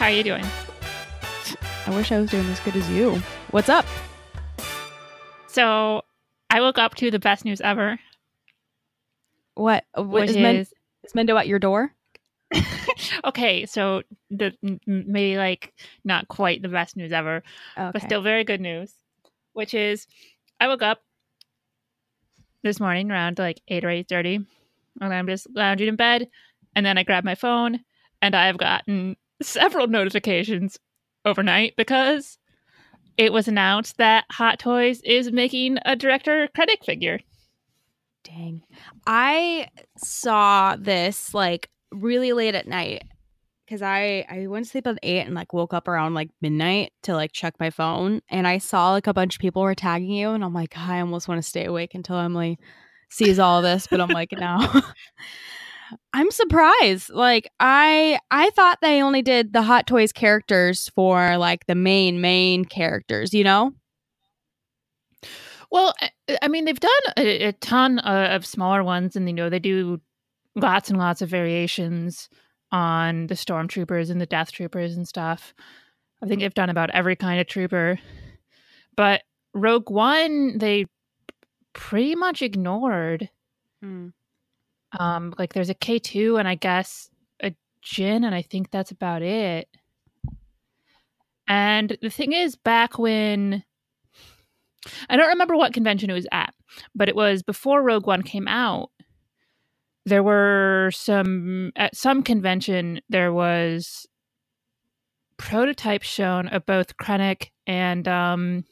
How are you doing? I wish I was doing as good as you. What's up? So, I woke up to the best news ever, What? Uh, what which is, Men- is Mendo at your door? okay. So, the maybe like not quite the best news ever, Okay. but still very good news, which is I woke up this morning around like eight or eight thirty, and I'm just lounging in bed, and then I grab my phone, and I've gotten several notifications overnight because it was announced that Hot Toys is making a Director Krennic figure. Dang. I saw this like really late at night because I I went to sleep at eight and like woke up around like midnight to like check my phone and I saw like a bunch of people were tagging you and I'm like I almost want to stay awake until Emily sees all this but I'm like no. I'm surprised. Like I I thought they only did the Hot Toys characters for like the main main characters, you know? Well, I, mean, they've done a, a ton uh, of smaller ones, and you know they do lots and lots of variations on the stormtroopers and the death troopers and stuff. I think they've done about every kind of trooper, but Rogue One they pretty much ignored. Um, like there's a K two, and I guess a Jyn, and I think that's about it. And the thing is, back when I don't remember what convention it was at, but it was before Rogue One came out. There were some at some convention there was prototypes shown of both Krennic and um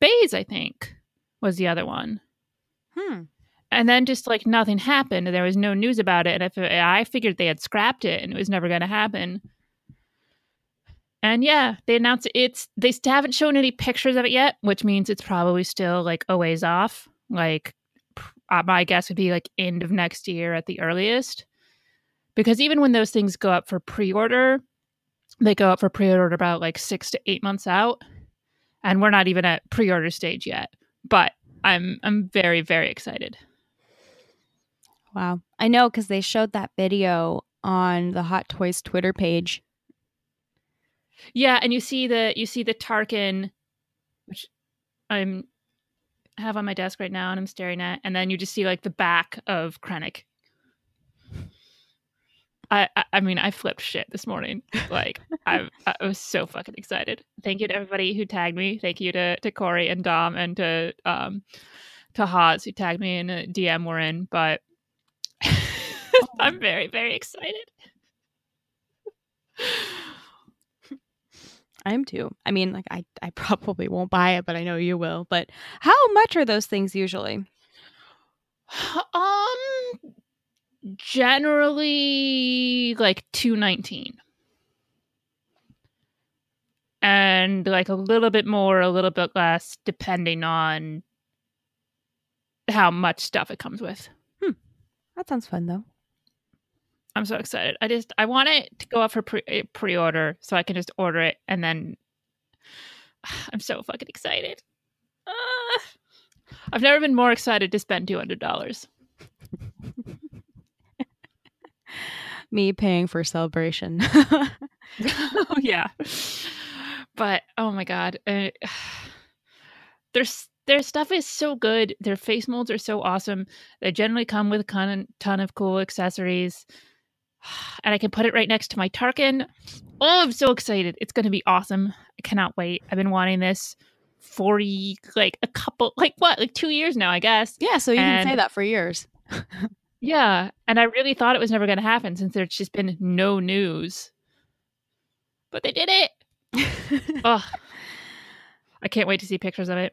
Baze, I think, was the other one. Hmm. And then just like nothing happened, and there was no news about it. And if I figured they had scrapped it and it was never going to happen. And yeah, they announced it. it's they haven't shown any pictures of it yet, which means it's probably still like a ways off. Like uh, my guess would be like end of next year at the earliest. Because even when those things go up for pre-order, they go up for pre-order about like 6 to 8 months out, and we're not even at pre-order stage yet. But I'm I'm very very excited. Wow. I know because they showed that video on the Hot Toys Twitter page. Yeah, and you see the you see the Tarkin, which I'm have on my desk right now, and I'm staring at, and then you just see like the back of Krennic. I, I I mean I flipped shit this morning. Like I I was so fucking excited. Thank you to everybody who tagged me. Thank you to to Corey and Dom and to um to Haas who tagged me in a DM we're in. But I'm very very excited. I am too. I mean, like I, I probably won't buy it, but I know you will. But how much are those things usually? Um, generally like 219 and like a little bit more a little bit less depending on how much stuff it comes with That sounds fun though. I'm so excited i just i want it to go up for pre- eh, pre-order so i can just order it and then i'm so fucking excited Ah. i've never been more excited to spend $200 Me paying for celebration. oh yeah but oh my god uh, there's their stuff is so good. Their face molds are so awesome. They generally come with a ton, ton of cool accessories. And I can put it right next to my Tarkin. Oh, I'm so excited. It's going to be awesome. I cannot wait. I've been wanting this for like a couple, like what, like two years now, I guess. Yeah, so you can say that for years. Yeah. And I really thought it was never going to happen since there's just been no news. But they did it. Ugh. I can't wait to see pictures of it.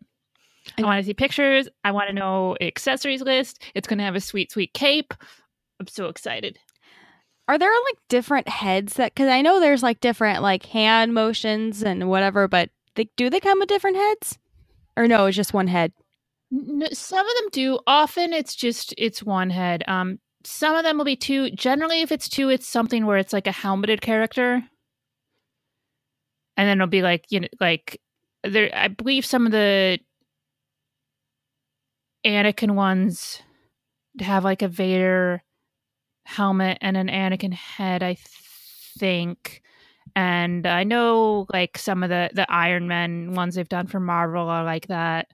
I I- want to see pictures. I want to know accessories list. It's going to have a sweet, sweet cape. I'm so excited. Are there like different heads that cuz I know there's like different like hand motions and whatever, but they, do they come with different heads? Or no, it's just one head. N- some of them do. Often it's just it's one head. Um, some of them will be two. Generally, if it's two, it's something where it's like a helmeted character, and then it'll be like you know like there. I believe some of the Anakin ones have like a Vader helmet and an Anakin head. I think. And I know like some of the the Iron Man ones they've done for Marvel are like that.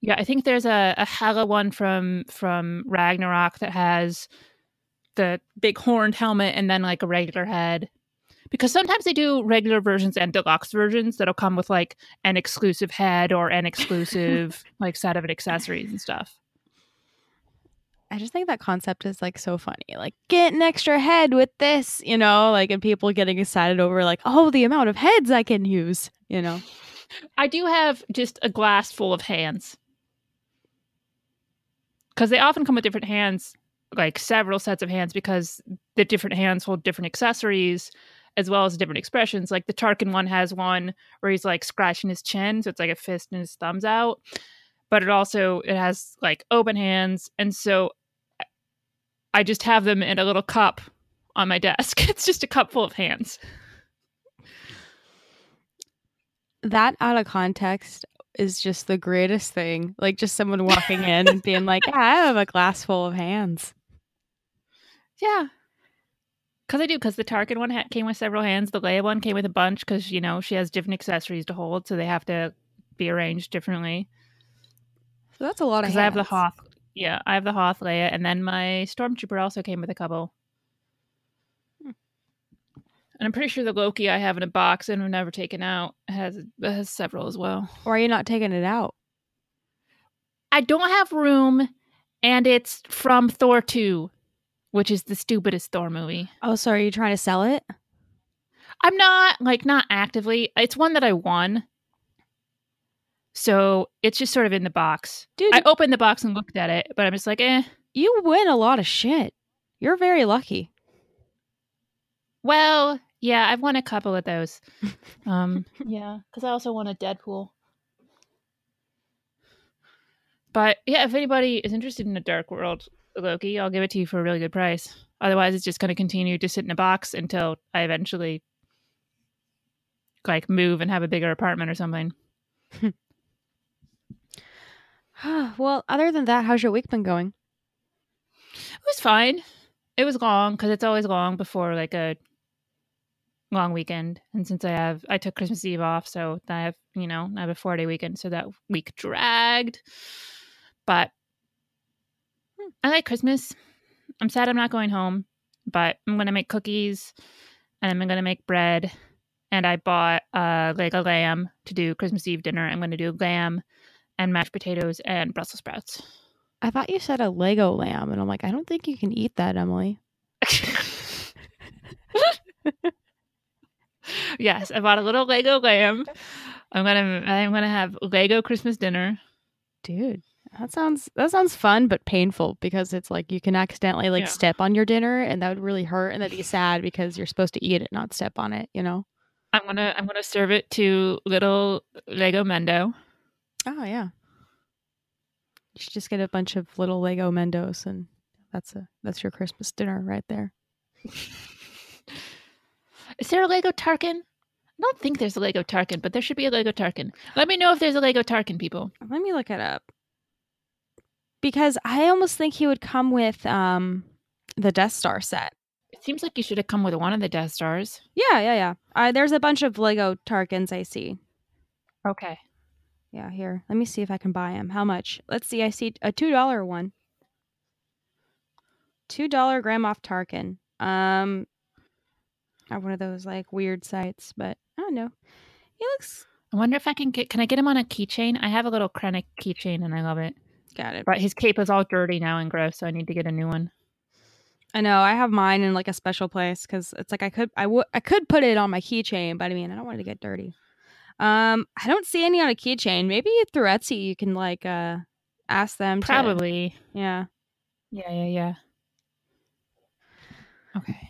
Yeah, I think there's a, a Hela one from from Ragnarok that has the big horned helmet and then like a regular head. Because sometimes they do regular versions and deluxe versions that'll come with like an exclusive head or an exclusive like set of accessories and stuff. I just think that concept is like so funny. Like get an extra head with this, you know, like and people getting excited over like, oh, the amount of heads I can use, you know. I do have just a glass full of hands. Because they often come with different hands, like several sets of hands, because the different hands hold different accessories as well as different expressions. Like the Tarkin one has one where he's like scratching his chin, so it's like a fist and his thumbs out. But it also it has like open hands, and so I just have them in a little cup on my desk. It's just a cup full of hands. That out of context is just the greatest thing. Like just someone walking in and being like, yeah, I have a glass full of hands. Yeah. Because I do, because the Tarkin one ha- came with several hands. The Leia one came with a bunch because, you know, she has different accessories to hold, so they have to be arranged differently. So that's a lot of Because hands. I have the Hoth. Yeah, I have the Hoth Leia, and then my Stormtrooper also came with a couple. Hmm. And I'm pretty sure the Loki I have in a box and have never taken out has has several as well. Or are you not taking it out? I don't have room, and it's from Thor 2, which is the stupidest Thor movie. Oh, so are you trying to sell it? I'm not like not actively. It's one that I won. So it's just sort of in the box. Dude, I opened the box and looked at it, but I'm just like, eh. you win a lot of shit. You're very lucky. Well, yeah, I've won a couple of those. Um, yeah, because I also won a Deadpool. But yeah, if anybody is interested in a Dark World Loki, I'll give it to you for a really good price. Otherwise, it's just going to continue to sit in a box until I eventually like move and have a bigger apartment or something. well, other than that, how's your week been going? It was fine. It was long because it's always long before like a long weekend. And since I have, I took Christmas Eve off, so I have, you know, I have a four day weekend. So that week dragged. But hmm. I like Christmas. I'm sad I'm not going home, but I'm going to make cookies and I'm going to make bread. And I bought uh, a Lego lamb to do Christmas Eve dinner. I'm going to do lamb and mashed potatoes and Brussels sprouts. I thought you said a Lego lamb, and I'm like, I don't think you can eat that, Emily. yes, I bought a little Lego lamb. I'm gonna I'm gonna have Lego Christmas dinner. Dude, that sounds that sounds fun but painful because it's like you can accidentally like Yeah. step on your dinner and that would really hurt and that'd be sad because you're supposed to eat it, not step on it, you know? I'm gonna I'm gonna serve it to little Lego Mendo. Oh yeah. You should just get a bunch of little Lego Mendos and that's a that's your Christmas dinner right there. Is there a Lego Tarkin? I don't think there's a Lego Tarkin, but there should be a Lego Tarkin. Let me know if there's a Lego Tarkin, people. Let me look it up. Because I almost think he would come with um the Death Star set. It seems like you should have come with one of the Death Stars. Yeah, yeah, yeah. Uh, there's a bunch of Lego Tarkins I see. Okay. Yeah, here. Let me see if I can buy them. How much? Let's see. I see a two dollar one. Two dollar Grand Moff Tarkin. Um, on one of those like weird sites, but I don't know. He looks I wonder if I can get. Can I get him on a keychain? I have a little Krennic keychain, and I love it. got it. But his cape is all dirty now and gross, so I need to get a new one. I know. I have mine in like a special place because it's like I could I would I could put it on my keychain, but I mean I don't want it to get dirty. Um, I don't see any on a keychain. Maybe through Etsy you can like uh ask them. to- Probably. yeah. Yeah, yeah, yeah. Okay.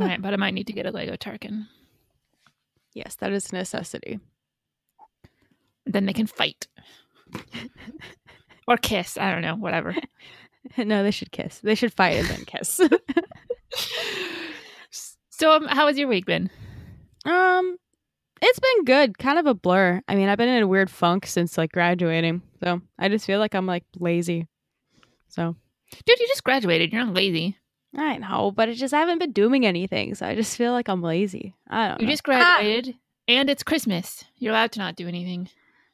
All right, but I might need to get a Lego Tarkin. Yes, that is a necessity. Then they can fight. or kiss. I don't know. Whatever. no, they should kiss. They should fight and then kiss. So, um, how has your week been? um, it's been good. Kind of a blur. I mean, I've been in a weird funk since like graduating, so I just feel like I'm like lazy. So Dude, you just graduated. You're not lazy. I know, but it just I haven't been doing anything, so I just feel like I'm lazy. I don't You know. just ah! graduated, and it's Christmas. You're allowed to not do anything.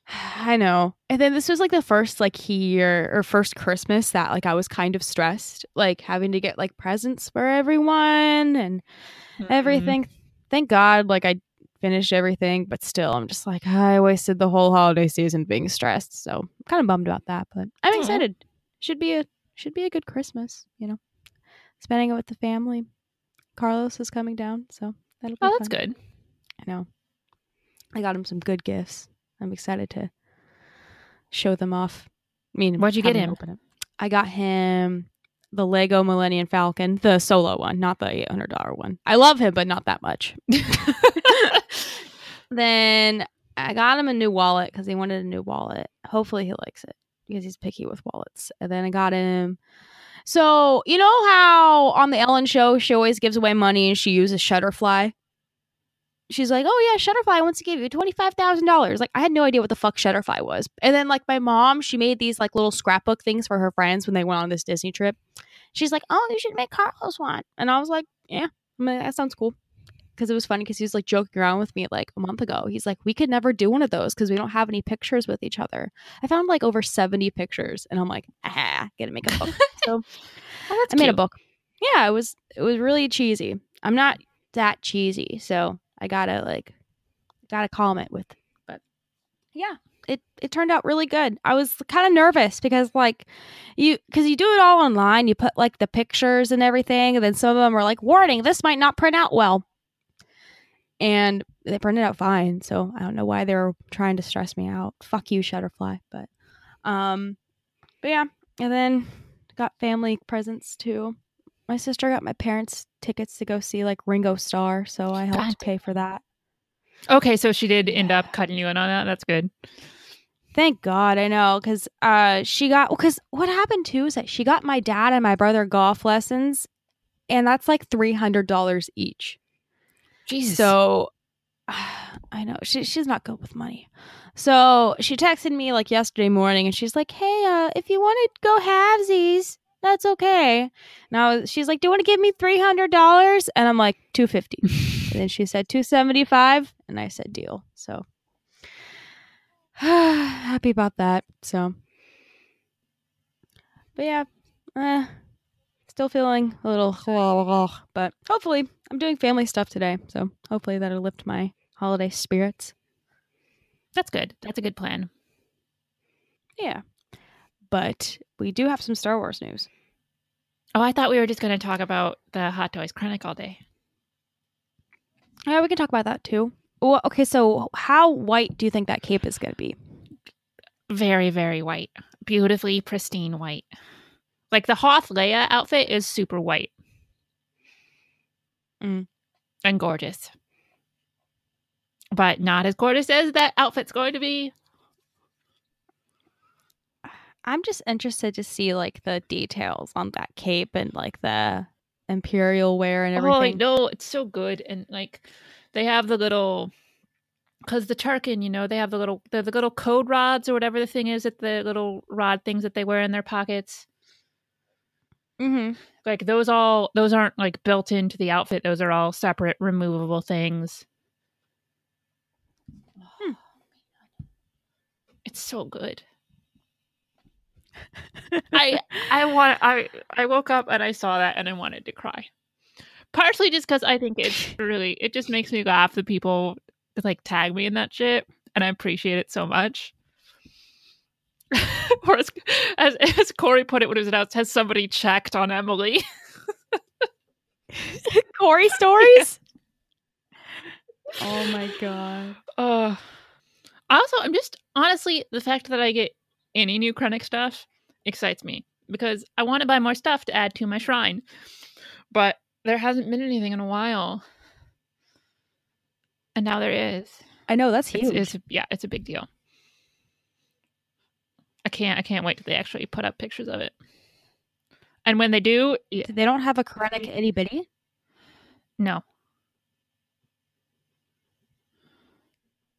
I know. And then this was like the first like year or first Christmas that like I was kind of stressed, like having to get like presents for everyone and mm-hmm. everything. Thank God, like I finished everything, but still, I'm just like I wasted the whole holiday season being stressed. So I'm kind of bummed about that, but I'm Aw. excited. Should be a should be a good Christmas, you know. Spending it with the family. Carlos is coming down, so that'll be Oh, that's good. I know. I got him some good gifts. I'm excited to show them off. I mean, What'd you get him? Open it. I got him the Lego Millennium Falcon, the solo one, not the $800 one. I love him, but not that much. then I got him a new wallet because he wanted a new wallet. Hopefully, he likes it because he's picky with wallets. And then I got him. So, you know how on the Ellen show, she always gives away money and she uses Shutterfly? She's like, "Oh yeah, Shutterfly wants to give you twenty five thousand dollars." Like I had no idea what the fuck Shutterfly was. And then like my mom, she made these like little scrapbook things for her friends when they went on this Disney trip. She's like, "Oh, you should make Carlos one," and I was like, "Yeah, I mean, that sounds cool." Because it was funny because he was like joking around with me like a month ago. He's like, "We could never do one of those because we don't have any pictures with each other." I found like over seventy pictures, and I'm like, "Ah, gotta make a book." so Oh, I made a book. Yeah, it was it was really cheesy. I'm not that cheesy, so I gotta like gotta calm it with. But yeah, it it turned out really good. I was kind of nervous because like you because you do it all online. You put like the pictures and everything, and then some of them are like, "Warning: This might not print out well." And they printed out fine, so I don't know why they were trying to stress me out. Fuck you, Shutterfly. But um, but yeah, and then got family presents too. My sister got my parents tickets to go see like Ringo Starr, so I helped God pay for that. Okay, so she did end up cutting you in on that. That's good. Thank God, I know, because uh, she got because what happened too is that she got my dad and my brother golf lessons, and that's like three hundred dollars each. Jesus. So I know she she's not good with money. So she texted me like yesterday morning, and she's like, "Hey, uh, if you want to go halvesies, that's okay." Now she's like, "Do you want to give me three hundred dollars?" And I'm like, 250 And then she said 275 and I said deal. So happy about that. So But yeah, eh, still feeling a little but hopefully I'm doing family stuff today. So hopefully that'll lift my holiday spirits. that's good. That's a good plan. Yeah. But we do have some Star Wars news. Oh, I thought we were just going to talk about the Hot Toys Krennic all day. Yeah, we can talk about that too. Well, okay, so how white do you think that cape is going to be? Very, very white. Beautifully pristine white. Like the Hoth Leia outfit is super white. Mm. And gorgeous. But not as gorgeous as that outfit's going to be. I'm just interested to see like the details on that cape and like the imperial wear and everything. Oh, I know. It's so good. And like they have the little because the Tarkin, you know, they have the little the, the little code rods or whatever the thing is that the little rod things that they wear in their pockets. Mm-hmm. Like those all those aren't like built into the outfit. Those are all separate removable things. It's so good. I I want I I woke up and I saw that and I wanted to cry. Partially just because I think it's really it just makes me laugh the people like tag me in that shit and I appreciate it so much. or as, as as Corey put it when it was announced, has somebody checked on Emily? Corey stories. oh my god. Uh, also, I'm just honestly the fact that I get any new Krennic stuff excites me because I want to buy more stuff to add to my shrine, but there hasn't been anything in a while, and now there is. I know that's huge. It's, it's yeah, it's a big deal. I can't I can't wait till they actually put up pictures of it. And when they do, yeah, they don't have a Krennic itty bitty. no,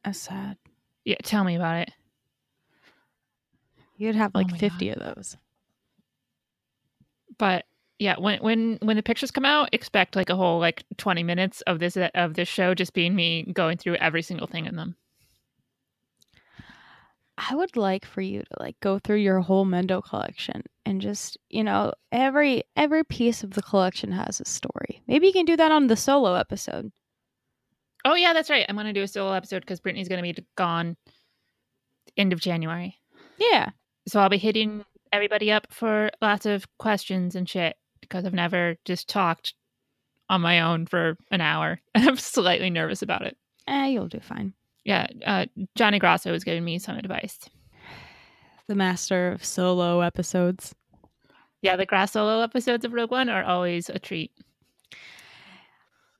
That's sad. yeah, tell me about it. You'd have Oh like my fifty of those. But yeah, when when when the pictures come out, expect like a whole like twenty minutes of this of this show just being me going through every single thing in them. I would like for you to like go through your whole Mendo collection and just, you know, every every piece of the collection has a story. Maybe you can do that on the solo episode. Oh yeah, that's right. I'm gonna do a solo episode because Brittani's gonna be gone end of January. Yeah. So I'll be hitting everybody up for lots of questions and shit because I've never just talked on my own for an hour. And I'm slightly nervous about it. Eh, you'll do fine. Yeah, uh, Johnny Grasso was giving me some advice. The master of solo episodes. Yeah, the Grass solo episodes of Rogue One are always a treat.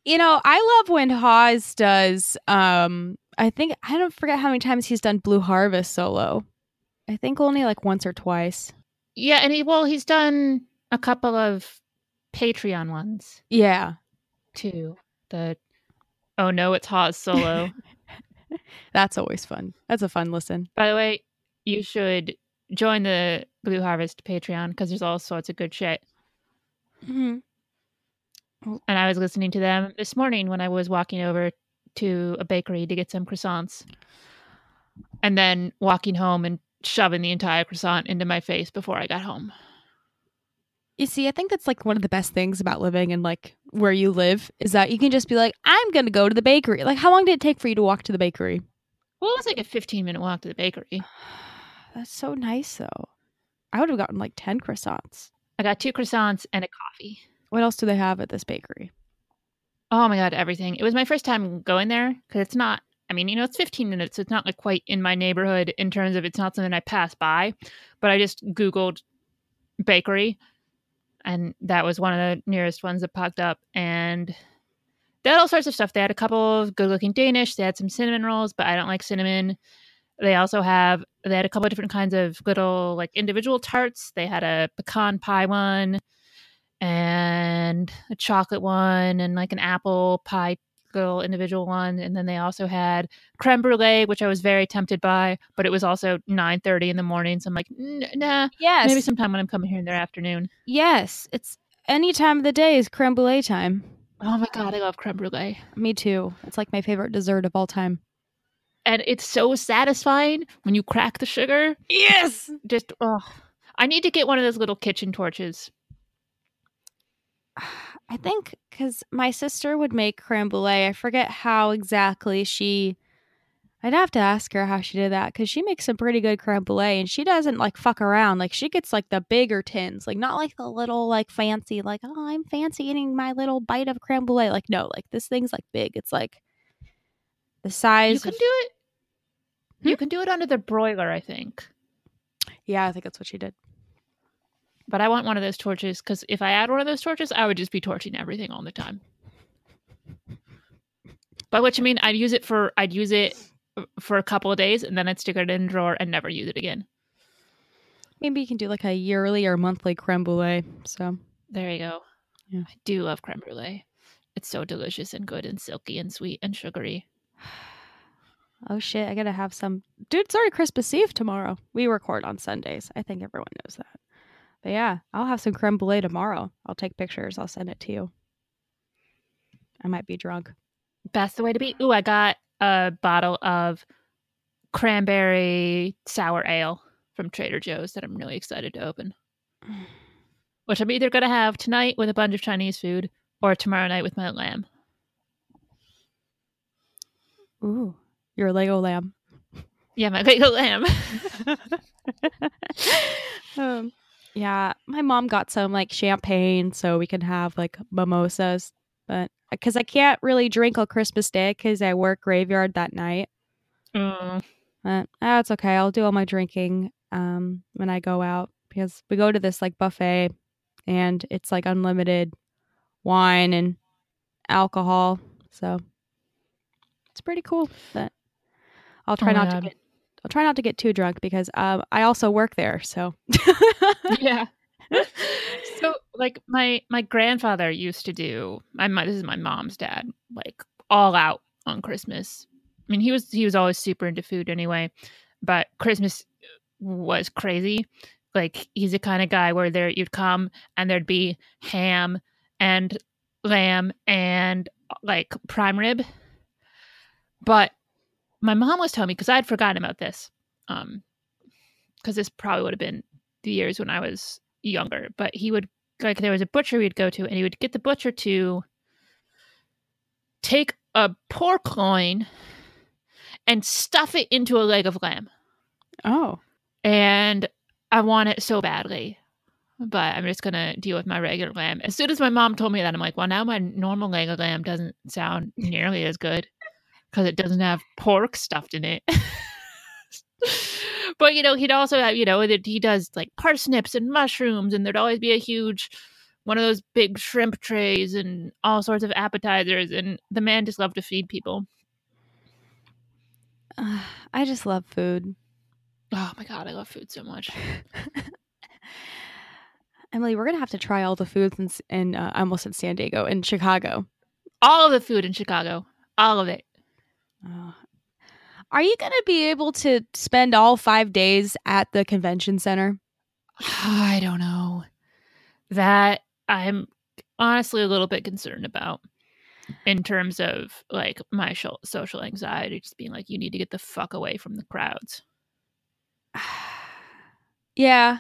You know, I love when Hawes does um I think I don't forget how many times he's done Blue Harvest solo. I think only like once or twice. Yeah, and he well, he's done a couple of Patreon ones Yeah. too. The oh no, it's Hawes solo. That's always fun. That's a fun listen. By the way, you should join the Blue Harvest Patreon because there's all sorts of good shit. Mm-hmm. And I was listening to them this morning when I was walking over to a bakery to get some croissants, and then walking home and shoving the entire croissant into my face before I got home. You see, I think that's like one of the best things about living and like where you live is that you can just be like, I'm gonna go to the bakery. Like, how long did it take for you to walk to the bakery? Well, it was like a 15 minute walk to the bakery. That's so nice, though. I would have gotten like ten croissants. I got two croissants and a coffee. What else do they have at this bakery? Oh my god, everything. It was my first time going there because it's not. I mean, you know, it's 15 minutes. So it's not like quite in my neighborhood in terms of it's not something I pass by. But I just googled bakery, and that was one of the nearest ones that popped up. And they had all sorts of stuff. They had a couple of good-looking Danish. They had some cinnamon rolls, but I don't like cinnamon. They also have. They had a couple of different kinds of little like individual tarts. They had a pecan pie one and a chocolate one and like an apple pie little individual one and then they also had creme brulee which i was very tempted by but it was also 9.30 in the morning so i'm like nah Yes, maybe sometime when i'm coming here in the afternoon yes. It's any time of the day is creme brulee time. oh my god i love creme brulee Me too. It's like my favorite dessert of all time. and it's so satisfying when you crack the sugar Yes. just oh i need to get one of those little kitchen torches I think because my sister would make creme brulee. I forget how exactly she. I'd have to ask her how she did that because she makes some pretty good creme brulee and she doesn't like fuck around. Like she gets like the bigger tins, like not like the little like fancy, like oh I'm fancy eating my little bite of creme brulee. Like no, like this thing's like big. It's like the size. you can of- do it Hmm? you can do it under the broiler i think yeah, I think that's what she did. But I want one of those torches because if I had one of those torches, I would just be torching everything all the time. By which I mean I'd use it for I'd use it uh, for a couple of days and then I'd stick it in a drawer and never use it again. Maybe you can do like a yearly or monthly creme brulee. So There you go. Yeah. I do love creme brulee. It's so delicious and good and silky and sweet and sugary. Oh shit, I gotta have some. Dude, it's already Christmas Eve tomorrow. We record on Sundays. I think everyone knows that. But yeah, I'll have some creme brulee tomorrow. I'll take pictures. I'll send it to you. I might be drunk. That's the way to be. Ooh, I got a bottle of cranberry sour ale from Trader Joe's that I'm really excited to open. Which I'm either going to have tonight with a bunch of Chinese food or tomorrow night with my lamb. Ooh, your Lego lamb. Yeah, my Lego lamb. um, yeah, my mom got some like champagne so we can have like mimosas, but because I can't really drink on Christmas Day because I work graveyard that night. Mm. But that's okay. I'll do all my drinking um when I go out because we go to this like buffet and it's like unlimited wine and alcohol. So it's pretty cool. But I'll try Oh not to get I'll try not to get too drunk because um I also work there. So yeah. so like my my grandfather used to do my, my this is my mom's dad like all out on christmas i mean he was he was always super into food anyway but christmas was crazy like he's the kind of guy where there you'd come and there'd be ham and lamb and like prime rib but my mom was telling me because i'd forgotten about this um because this probably would have been the years when I was younger, but he would like there was a butcher we'd go to, and he would get the butcher to take a pork loin and stuff it into a leg of lamb. Oh. And I want it so badly, but I'm just gonna deal with my regular lamb. As soon as my mom told me that, I'm like, well, now my normal leg of lamb doesn't sound nearly as good because it doesn't have pork stuffed in it. but you know, he'd also have, you know, that he does like parsnips and mushrooms, and there'd always be a huge one of those big shrimp trays and all sorts of appetizers. And the man just loved to feed people. I just love food. Oh my god, I love food so much. Emily, we're gonna have to try all the foods in, in uh, I almost said San Diego in Chicago. All of the food in Chicago, all of it. Uh, are you gonna be able to spend all five days at the convention center? I don't know. That I'm honestly a little bit concerned about in terms of like my social anxiety, just being like, you need to get the fuck away from the crowds. yeah,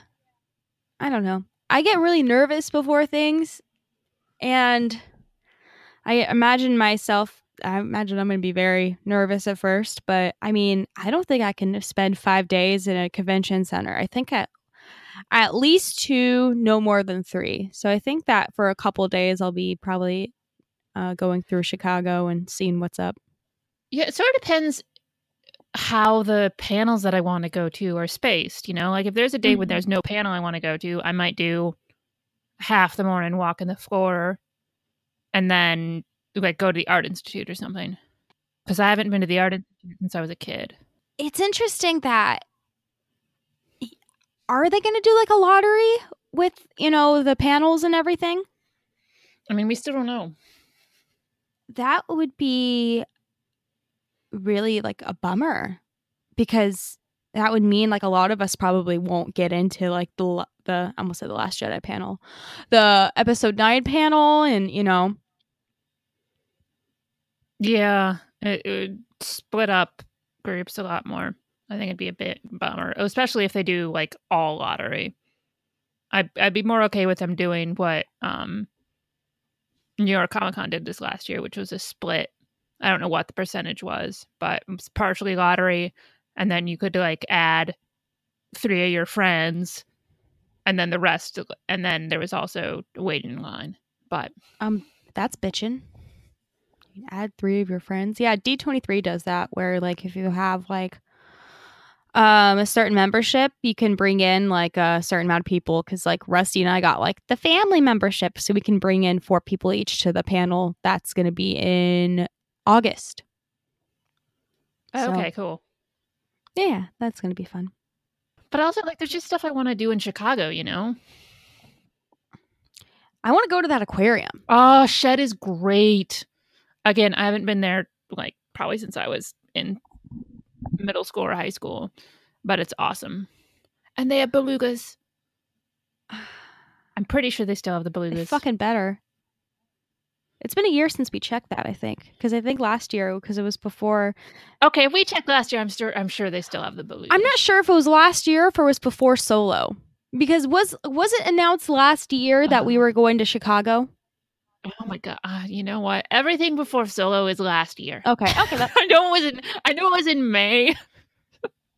I don't know. I get really nervous before things, and I imagine myself. I imagine I'm going to be very nervous at first, but I mean, I don't think I can spend five days in a convention center. I think at at least two, no more than three. So I think that for a couple days, I'll be probably uh, going through Chicago and seeing what's up. Yeah, it sort of depends how the panels that I want to go to are spaced. You know, like if there's a day when Mhm. there's no panel I want to go to, I might do half the morning walking the floor and then like go to the art institute or something. Because I haven't been to the art institute since I was a kid. It's interesting that are they going to do like a lottery with you know the panels and everything? I mean, we still don't know. that would be really like a bummer because that would mean like a lot of us probably won't get into like the the I almost said the last Jedi panel, the episode nine panel, and you know, Yeah, it, it would split up groups a lot more. I think it'd be a bit bummer, especially if they do like all lottery. I'd I'd be more okay with them doing what um New York Comic Con did this last year, which was a split. I don't know what the percentage was, but it was partially lottery, and then you could like add three of your friends, and then the rest, and then there was also waiting line. But um, that's bitchin'. You Add three of your friends. Yeah, D twenty three does that. Where like if you have like um a certain membership, you can bring in like a certain amount of people. Because like Rusty and I got like the family membership, so we can bring in four people each to the panel. That's going to be in August. So- okay, cool. Yeah, that's going to be fun. But also, like, there's just stuff I want to do in Chicago, you know? I want to go to that aquarium. Oh, Shedd is great. Again, I haven't been there, like, probably since I was in middle school or high school, but it's awesome. And they have belugas. I'm pretty sure they still have the belugas. fucking better. It's been a year since we checked that, I think, because I think last year because it was before. Okay, if we checked last year, I'm sure I'm sure they still have the belugas. I'm not sure if it was last year or if it was before Solo, because was was it announced last year that we Uh. were going to Chicago? Oh my god! Uh, you know what? Everything before Solo is last year. Okay, okay, that, I know it was in. I know it was in May,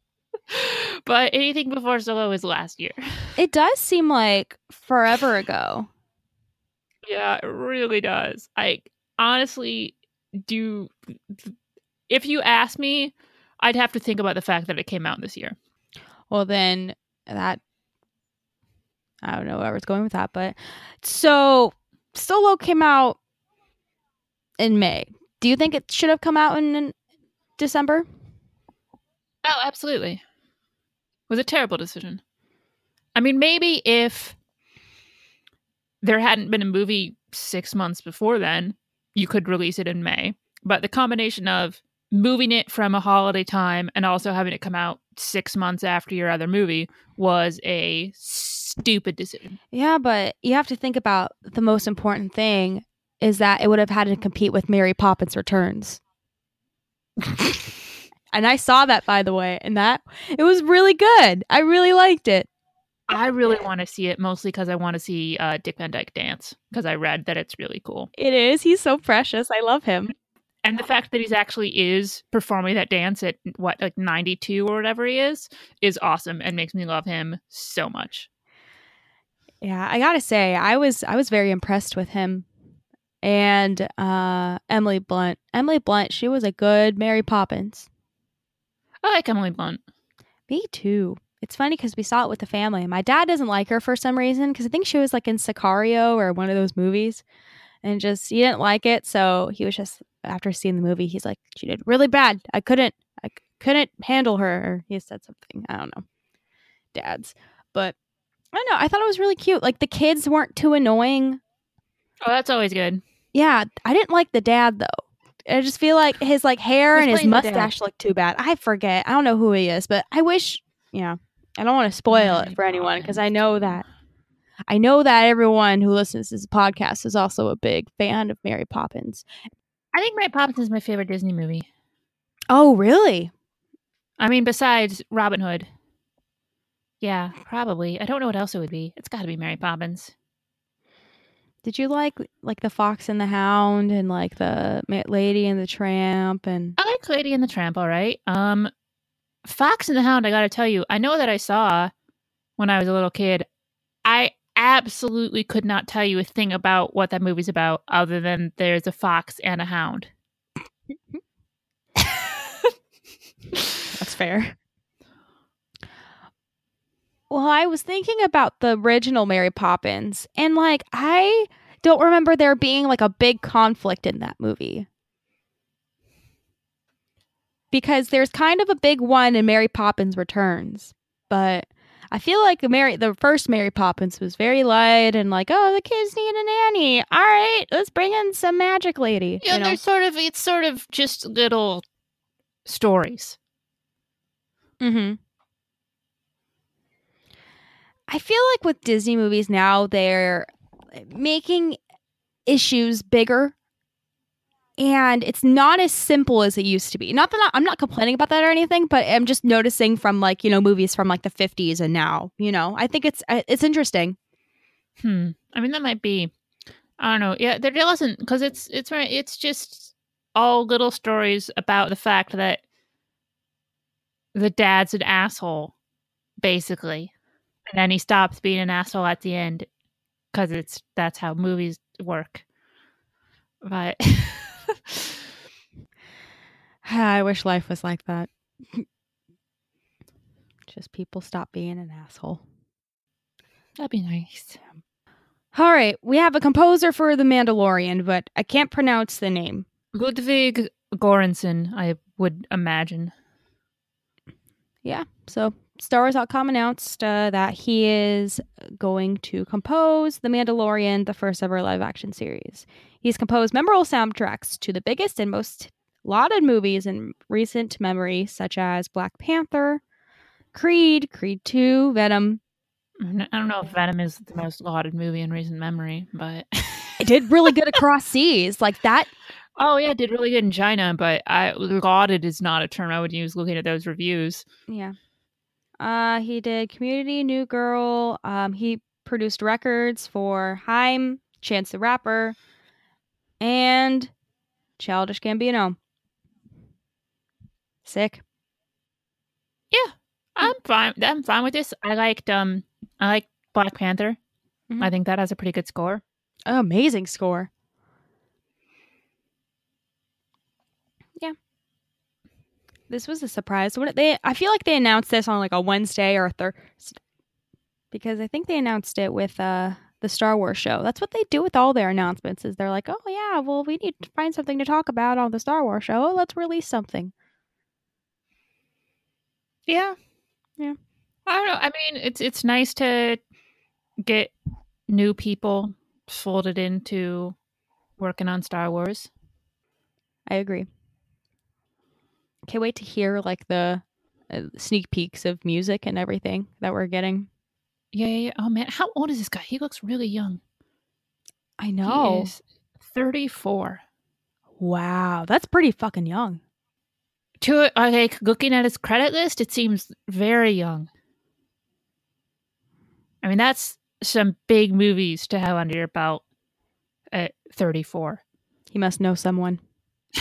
but anything before Solo is last year. it does seem like forever ago. Yeah, it really does. I honestly do. If you ask me, I'd have to think about the fact that it came out this year. Well, then that I don't know where I was going with that, but so Solo came out in May. Do you think it should have come out in, in December? Oh, absolutely. It was a terrible decision. I mean, maybe if there hadn't been a movie six months before then, you could release it in May. But the combination of moving it from a holiday time and also having it come out six months after your other movie was a stupid decision. Yeah, but you have to think about the most important thing is that it would have had to compete with Mary Poppins Returns. and I saw that by the way, and that it was really good. I really liked it. I really want to see it mostly because I want to see uh, Dick Van Dyke dance because I read that it's really cool. It is. He's so precious. I love him. And the fact that he's actually is performing that dance at what like 92 or whatever he is is awesome and makes me love him so much Yeah, I gotta say, I was I was very impressed with him and uh Emily Blunt. Emily Blunt, she was a good Mary Poppins. i like emily blunt Me too. It's funny because we saw it with the family. My dad doesn't like her for some reason because I think she was like in Sicario or one of those movies, and just he didn't like it. So he was just after seeing the movie, he's like, "She did really bad. I couldn't, I couldn't handle her." He said something. I don't know. Dads, but I don't know. I thought it was really cute. Like the kids weren't too annoying. oh that's always good Yeah, I didn't like the dad though. I just feel like his like hair and his playing the dad? mustache look too bad. I forget. I don't know who he is, but I wish. Yeah, I don't want to spoil it for anyone because I know that I know that everyone who listens to this podcast is also a big fan of Mary Poppins. I think mary poppins is my favorite disney movie. Oh, really? i mean besides robin hood. Yeah probably. I don't know what else it would be. It's got to be mary poppins. Did you like like the Fox and the Hound and like the Lady and the Tramp and i like lady and the tramp all right. Um fox and the hound i gotta tell you i know that i saw when i was a little kid. I absolutely could not tell you a thing about what that movie's about other than there's a fox and a hound That's fair. Well, I was thinking about the original Mary Poppins, and like, I don't remember there being like a big conflict in that movie. Because there's kind of a big one in Mary Poppins Returns, but I feel like the Mary, the first Mary Poppins was very light and like, oh, the kids need a nanny. All right, let's bring in some magic lady. Yeah, you know? they're sort of it's sort of just little stories. Mm-hmm. I feel like with Disney movies now, they're making issues bigger. And it's not as simple as it used to be. Not that I'm not complaining about that or anything, but I'm just noticing from like you know movies from like the 50s and now. You know, I think it's uh, it's interesting. Hmm. I mean, that might be. I don't know. Yeah, there doesn't because it's it's. It's just all little stories about the fact that the dad's an asshole, basically, and then he stops being an asshole at the end because it's that's how movies work. But I wish life was like that. just people stop being an asshole. that'd be nice. All right, we have a composer for The Mandalorian, but I can't pronounce the name. Ludwig Göransson, I would imagine. yeah, so Star Wars.com announced uh, that he is going to compose The Mandalorian, the first ever live action series. He's composed memorable soundtracks to the biggest and most lauded movies in recent memory, such as Black Panther, Creed, Creed 2, Venom. I don't know if Venom is the most lauded movie in recent memory, but it did really good across seas. Like that Oh yeah, it did really good in China, but I lauded is not a term I would use looking at those reviews. Yeah. Uh he did Community, New Girl. Um he produced records for Haim, Chance the Rapper, and Childish Gambino. Sick. Yeah, I'm fine. I'm fine with this. I liked um I like Black Panther. Mhm. I think that has a pretty good score. Amazing score. Yeah. This was a surprise. What they I feel like they announced this on like a Wednesday or a Thursday because I think they announced it with uh the Star Wars show. That's what they do with all their announcements is they're like, "Oh yeah, well we need to find something to talk about on the Star Wars show. Oh, let's release something." Yeah. Yeah. I don't know. I mean, it's it's nice to get new people folded into working on Star Wars. I agree. Can't wait to hear like the uh, sneak peeks of music and everything that we're getting. Yeah, yeah, yeah. Oh man, how old is this guy? He looks really young. I He know. is 34. Wow, that's pretty fucking young. To uh, like looking at his credit list, it seems very young. I mean, that's some big movies to have under your belt at 34. He must know someone.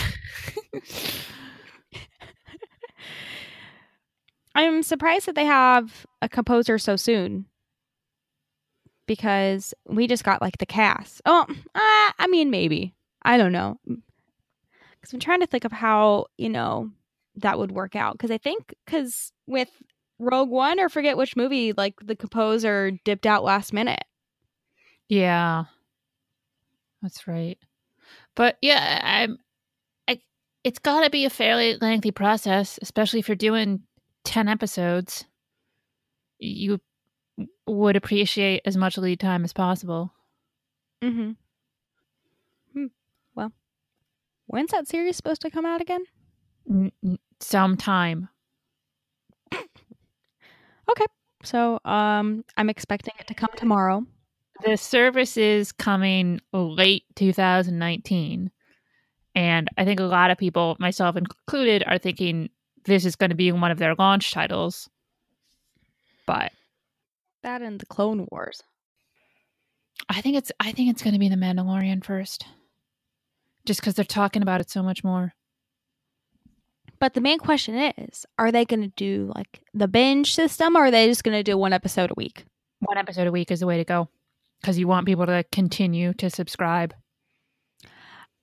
I'm surprised that they have a composer so soon. Because we just got like the cast. Oh, uh, I mean, maybe. I don't know. Because I'm trying to think of how, you know, that would work out. Because I think, because with Rogue One or forget which movie, like the composer dipped out last minute. Yeah, that's right. But yeah, I'm. I it's got to be a fairly lengthy process, especially if you're doing ten episodes. You would appreciate as much lead time as possible. Mm-hmm. Hmm. Well, when's that series supposed to come out again? N- sometime. So, um, I'm expecting it to come tomorrow. The service is coming late 2019. And I think a lot of people, myself included, are thinking this is going to be one of their launch titles. But That and the Clone Wars. I think it's I think it's going to be the Mandalorian first. Just cuz they're talking about it so much more. But the main question is, are they going to do like the binge system or are they just going to do one episode a week? One episode a week is the way to go cuz you want people to continue to subscribe.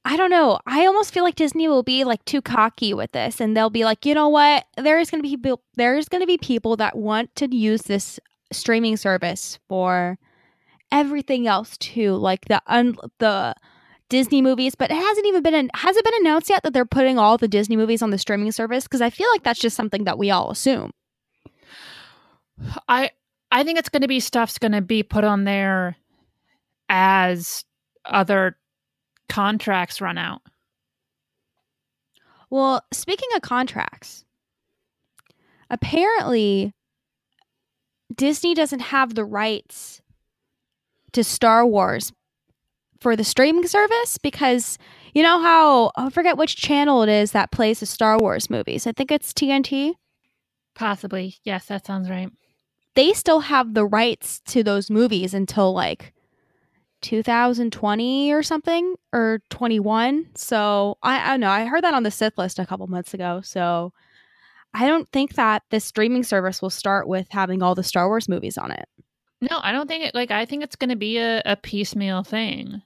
I don't know. I almost feel like Disney will be like too cocky with this and they'll be like, "You know what? There's going to be people there's going to be people that want to use this streaming service for everything else too, like the un- the Disney movies, but it hasn't even been an- has it been announced yet that they're putting all the Disney movies on the streaming service because I feel like that's just something that we all assume. I I think it's going to be stuff's going to be put on there as other contracts run out. Well, speaking of contracts, apparently Disney doesn't have the rights to Star Wars for the streaming service because you know how I forget which channel it is that plays the Star Wars movies. I think it's TNT. Possibly. Yes, that sounds right. They still have the rights to those movies until like 2020 or something or 21. So I, I don't know. I heard that on the Sith list a couple months ago. So I don't think that this streaming service will start with having all the Star Wars movies on it. No, I don't think it like I think it's going to be a, a piecemeal thing.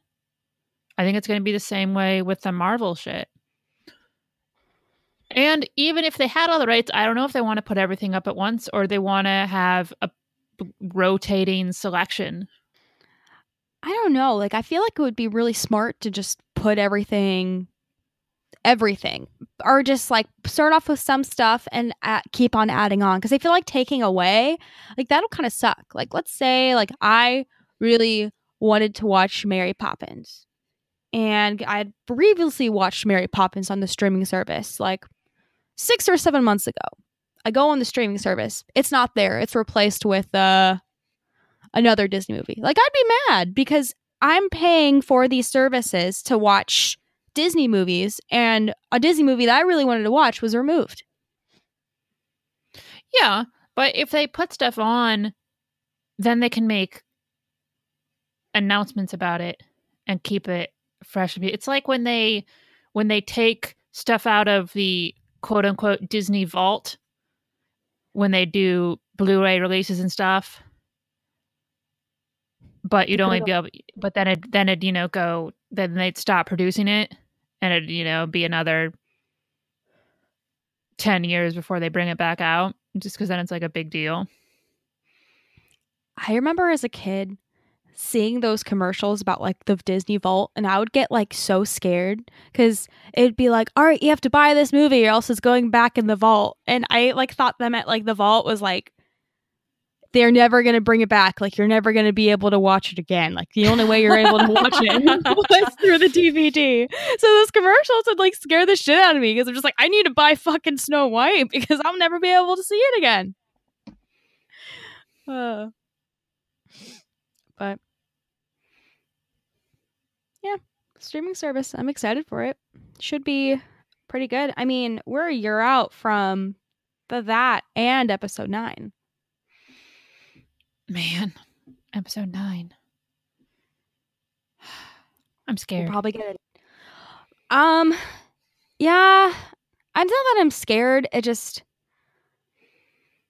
I think it's going to be the same way with the Marvel shit. And even if they had all the rights, I don't know if they want to put everything up at once or they want to have a rotating selection. I don't know. Like I feel like it would be really smart to just put everything everything or just like start off with some stuff and uh, keep on adding on because I feel like taking away like that'll kind of suck. Like let's say like I really wanted to watch Mary Poppins and I had previously watched Mary Poppins on the streaming service like 6 or 7 months ago. I go on the streaming service. It's not there. It's replaced with uh another Disney movie. Like I'd be mad because I'm paying for these services to watch Disney movies, and a Disney movie that I really wanted to watch was removed. Yeah, but if they put stuff on, then they can make announcements about it and keep it fresh. It's like when they when they take stuff out of the quote unquote Disney vault when they do Blu-ray releases and stuff. But you'd only be able but then it then it, you know, go then they'd stop producing it and it'd, you know, be another 10 years before they bring it back out just because then it's like a big deal. I remember as a kid seeing those commercials about like the Disney Vault, and I would get like so scared because it'd be like, all right, you have to buy this movie or else it's going back in the vault. And I like thought them at like the vault was like, they're never going to bring it back. Like, you're never going to be able to watch it again. Like, the only way you're able to watch it was through the DVD. So, those commercials would like scare the shit out of me because I'm just like, I need to buy fucking Snow White because I'll never be able to see it again. Uh, but yeah, streaming service. I'm excited for it. Should be pretty good. I mean, we're a year out from the that and episode nine. Man, episode nine. I'm scared. We'll probably get it. Um, yeah, I'm not that I'm scared. It just,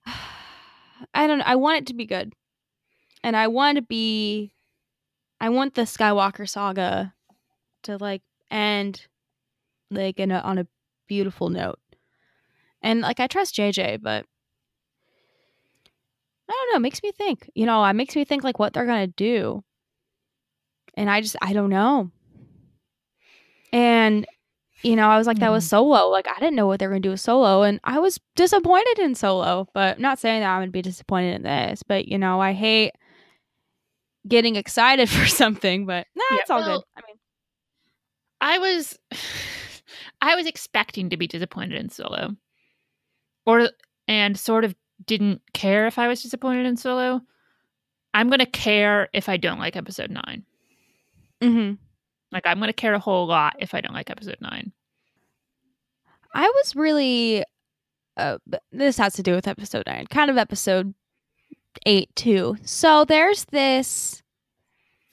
I don't know. I want it to be good, and I want to be. I want the Skywalker saga to like end, like in a, on a beautiful note, and like I trust JJ, but I don't know. It makes me think. You know, it makes me think like what they're gonna do. And I just I don't know. And you know, I was like, that was hmm. solo. Like I didn't know what they were gonna do with solo, and I was disappointed in solo. But I'm not saying that I'm gonna be disappointed in this. But you know, I hate getting excited for something. But nah, Yeah, it's all well, good. I mean, I was I was expecting to be disappointed in Solo. Or and sort of didn't care if I was disappointed in Solo. I'm going to care if I don't like episode 9. mhm. Like I'm going to care a whole lot if I don't like episode 9. I was really. Uh, this has to do with episode nine, kind of episode eight too. So there's this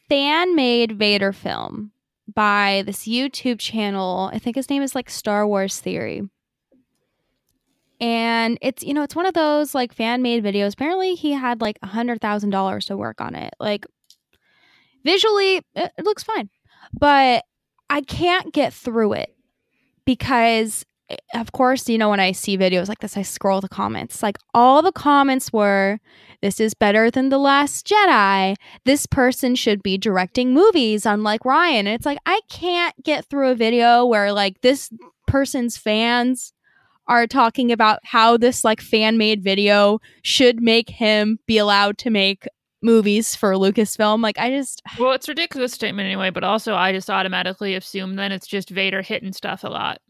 fan made Vader film by this YouTube channel. I think his name is like Star Wars Theory. And it's, you know, it's one of those like fan made videos. Apparently, he had like a $100,000 to work on it. Like, visually, it, it looks fine. But I can't get through it because, eh, of course, you know, when I see videos like this, I scroll the comments. Like, all the comments were, this is better than The Last Jedi. This person should be directing movies, unlike Rian. And it's like, I can't get through a video where, like, this person's fans are talking about how this, like, fan made video should make him be allowed to make movies for Lucasfilm. Like, I just, Well, it's a ridiculous statement anyway, but also I just automatically assume then it's just Vader hitting stuff a lot.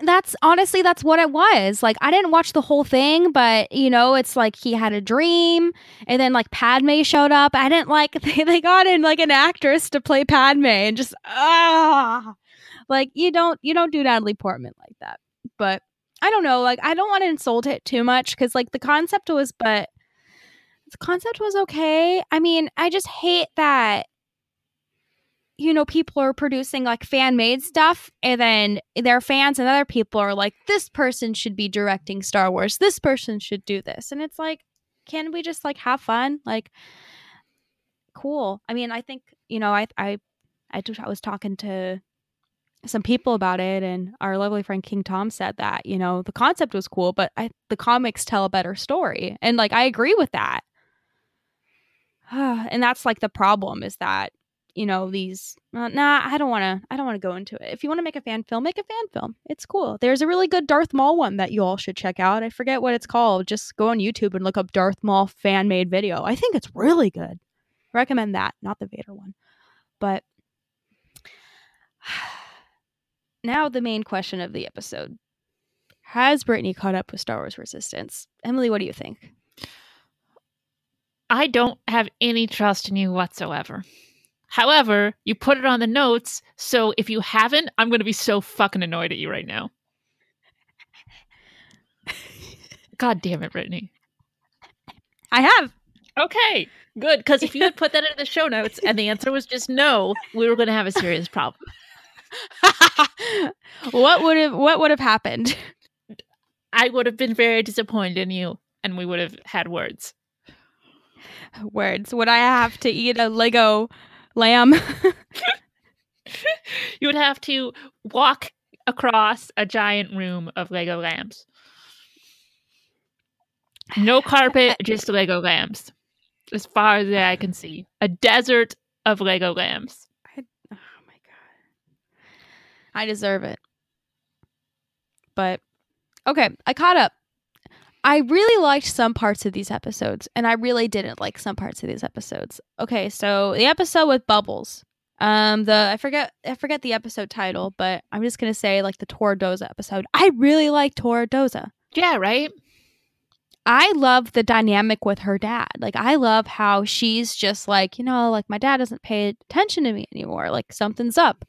that's honestly that's what it was like i didn't watch the whole thing but you know it's like he had a dream and then like padme showed up i didn't like they, they got in like an actress to play padme and just ah like you don't you don't do natalie portman like that but i don't know like i don't want to insult it too much because like the concept was but the concept was okay i mean i just hate that you know, people are producing like fan made stuff, and then their fans and other people are like, this person should be directing Star Wars. This person should do this. And it's like, can we just like have fun? Like, cool. I mean, I think, you know, I, I, I, just, I was talking to some people about it, and our lovely friend King Tom said that, you know, the concept was cool, but I, the comics tell a better story. And like, I agree with that. and that's like the problem is that you know these uh, nah i don't want to i don't want to go into it. If you want to make a fan film make a fan film. It's cool. There's a really good darth maul one that you all should check out. I forget what it's called. Just go on youtube and look up darth maul fan made video. I think it's really good. Recommend that not the vader one. But now the main question of the episode has brittani caught up with star wars resistance emily what do you think I don't have any trust in you whatsoever. However, you put it on the notes, so if you haven't, I'm going to be so fucking annoyed at you right now. God damn it, Brittani. I have. Okay, good. Because if you had put that in the show notes and the answer was just no, we were going to have a serious problem. what would have what would have happened? I would have been very disappointed in you, and we would have had words. Words. Would I have to eat a Lego lamb? you would have to walk across a giant room of Lego lambs. No carpet, just Lego lambs. As far as I can see. A desert of Lego lambs. I, my god. I deserve it. But okay, I caught up. I really liked some parts of these episodes, and I really didn't like some parts of these episodes. Okay, so the episode with Bubbles. Um, the I forget I forget the episode title, but I'm just gonna say like the Torra Doza episode. I really like Torra Doza. Yeah, right? I love the dynamic with her dad. Like I love how she's just like, you know, like my dad doesn't pay attention to me anymore. Like something's up.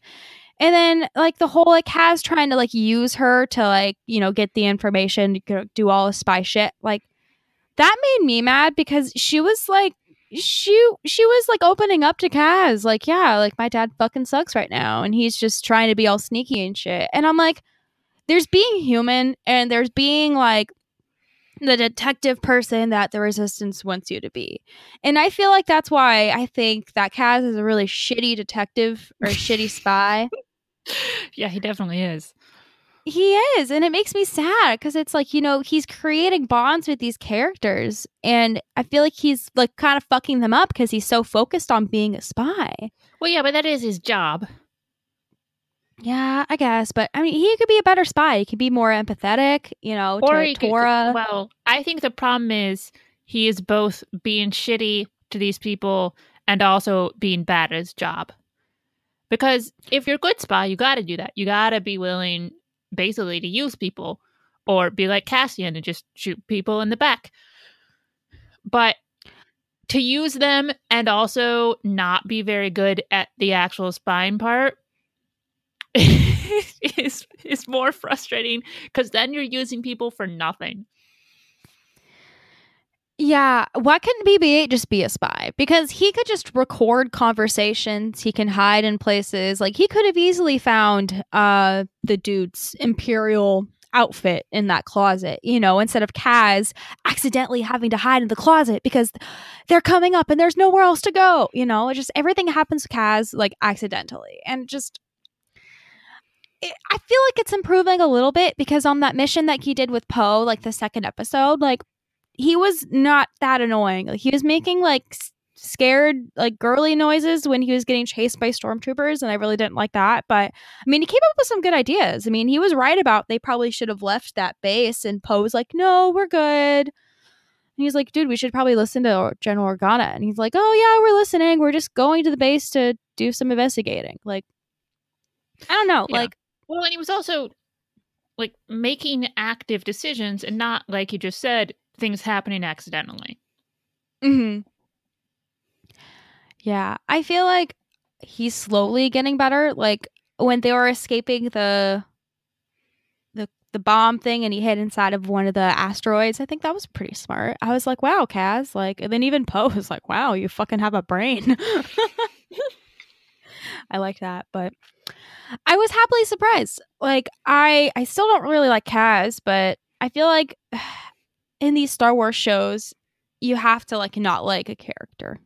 And then like the whole like Kaz trying to like use her to like, you know, get the information, do all the spy shit. Like that made me mad because she was like she she was like opening up to Kaz, like, yeah, like my dad fucking sucks right now and he's just trying to be all sneaky and shit. And I'm like, there's being human and there's being like the detective person that the resistance wants you to be. And I feel like that's why I think that Kaz is a really shitty detective or shitty spy. Yeah, he definitely is. He is. And it makes me sad because it's like, you know, he's creating bonds with these characters. And I feel like he's like kind of fucking them up because he's so focused on being a spy. Well, yeah, but that is his job. Yeah, I guess, but I mean, he could be a better spy. He could be more empathetic, you know, or to Torra. Could, well, I think the problem is he is both being shitty to these people and also being bad at his job. Because if you're a good spy, you got to do that. You got to be willing, basically, to use people, or be like Cassian and just shoot people in the back. But to use them and also not be very good at the actual spying part is is more frustrating because then you're using people for nothing. Yeah, why couldn't BB-8 just be a spy? Because he could just record conversations. He can hide in places. Like he could have easily found uh the dude's imperial outfit in that closet, you know, instead of Kaz accidentally having to hide in the closet because they're coming up and there's nowhere else to go, you know, it just everything happens to Kaz like accidentally. And just I feel like it's improving a little bit because on that mission that he did with Poe, like the second episode, like he was not that annoying. Like he was mm. making like s- scared, like girly noises when he was getting chased by stormtroopers, and I really didn't like that. But I mean, he came up with some good ideas. I mean, he was right about they probably should have left that base, and Poe was like, "No, we're good." And he's like, dude, we should probably listen to General Organa. And he's like, oh, yeah, we're listening. We're just going to the base to do some investigating. Like, I don't know. Yeah. Like, well, and he was also like making active decisions and not like you just said things happening accidentally. Mhm. Yeah, I feel like he's slowly getting better. Like when they were escaping the the the bomb thing and he hid inside of one of the asteroids, I think that was pretty smart. I was like, "Wow, Kaz!" Like, and then even Poe was like, "Wow, you fucking have a brain." I like that, but I was happily surprised. Like I I still don't really like Kaz, but I feel like in these Star Wars shows you have to like not like a character.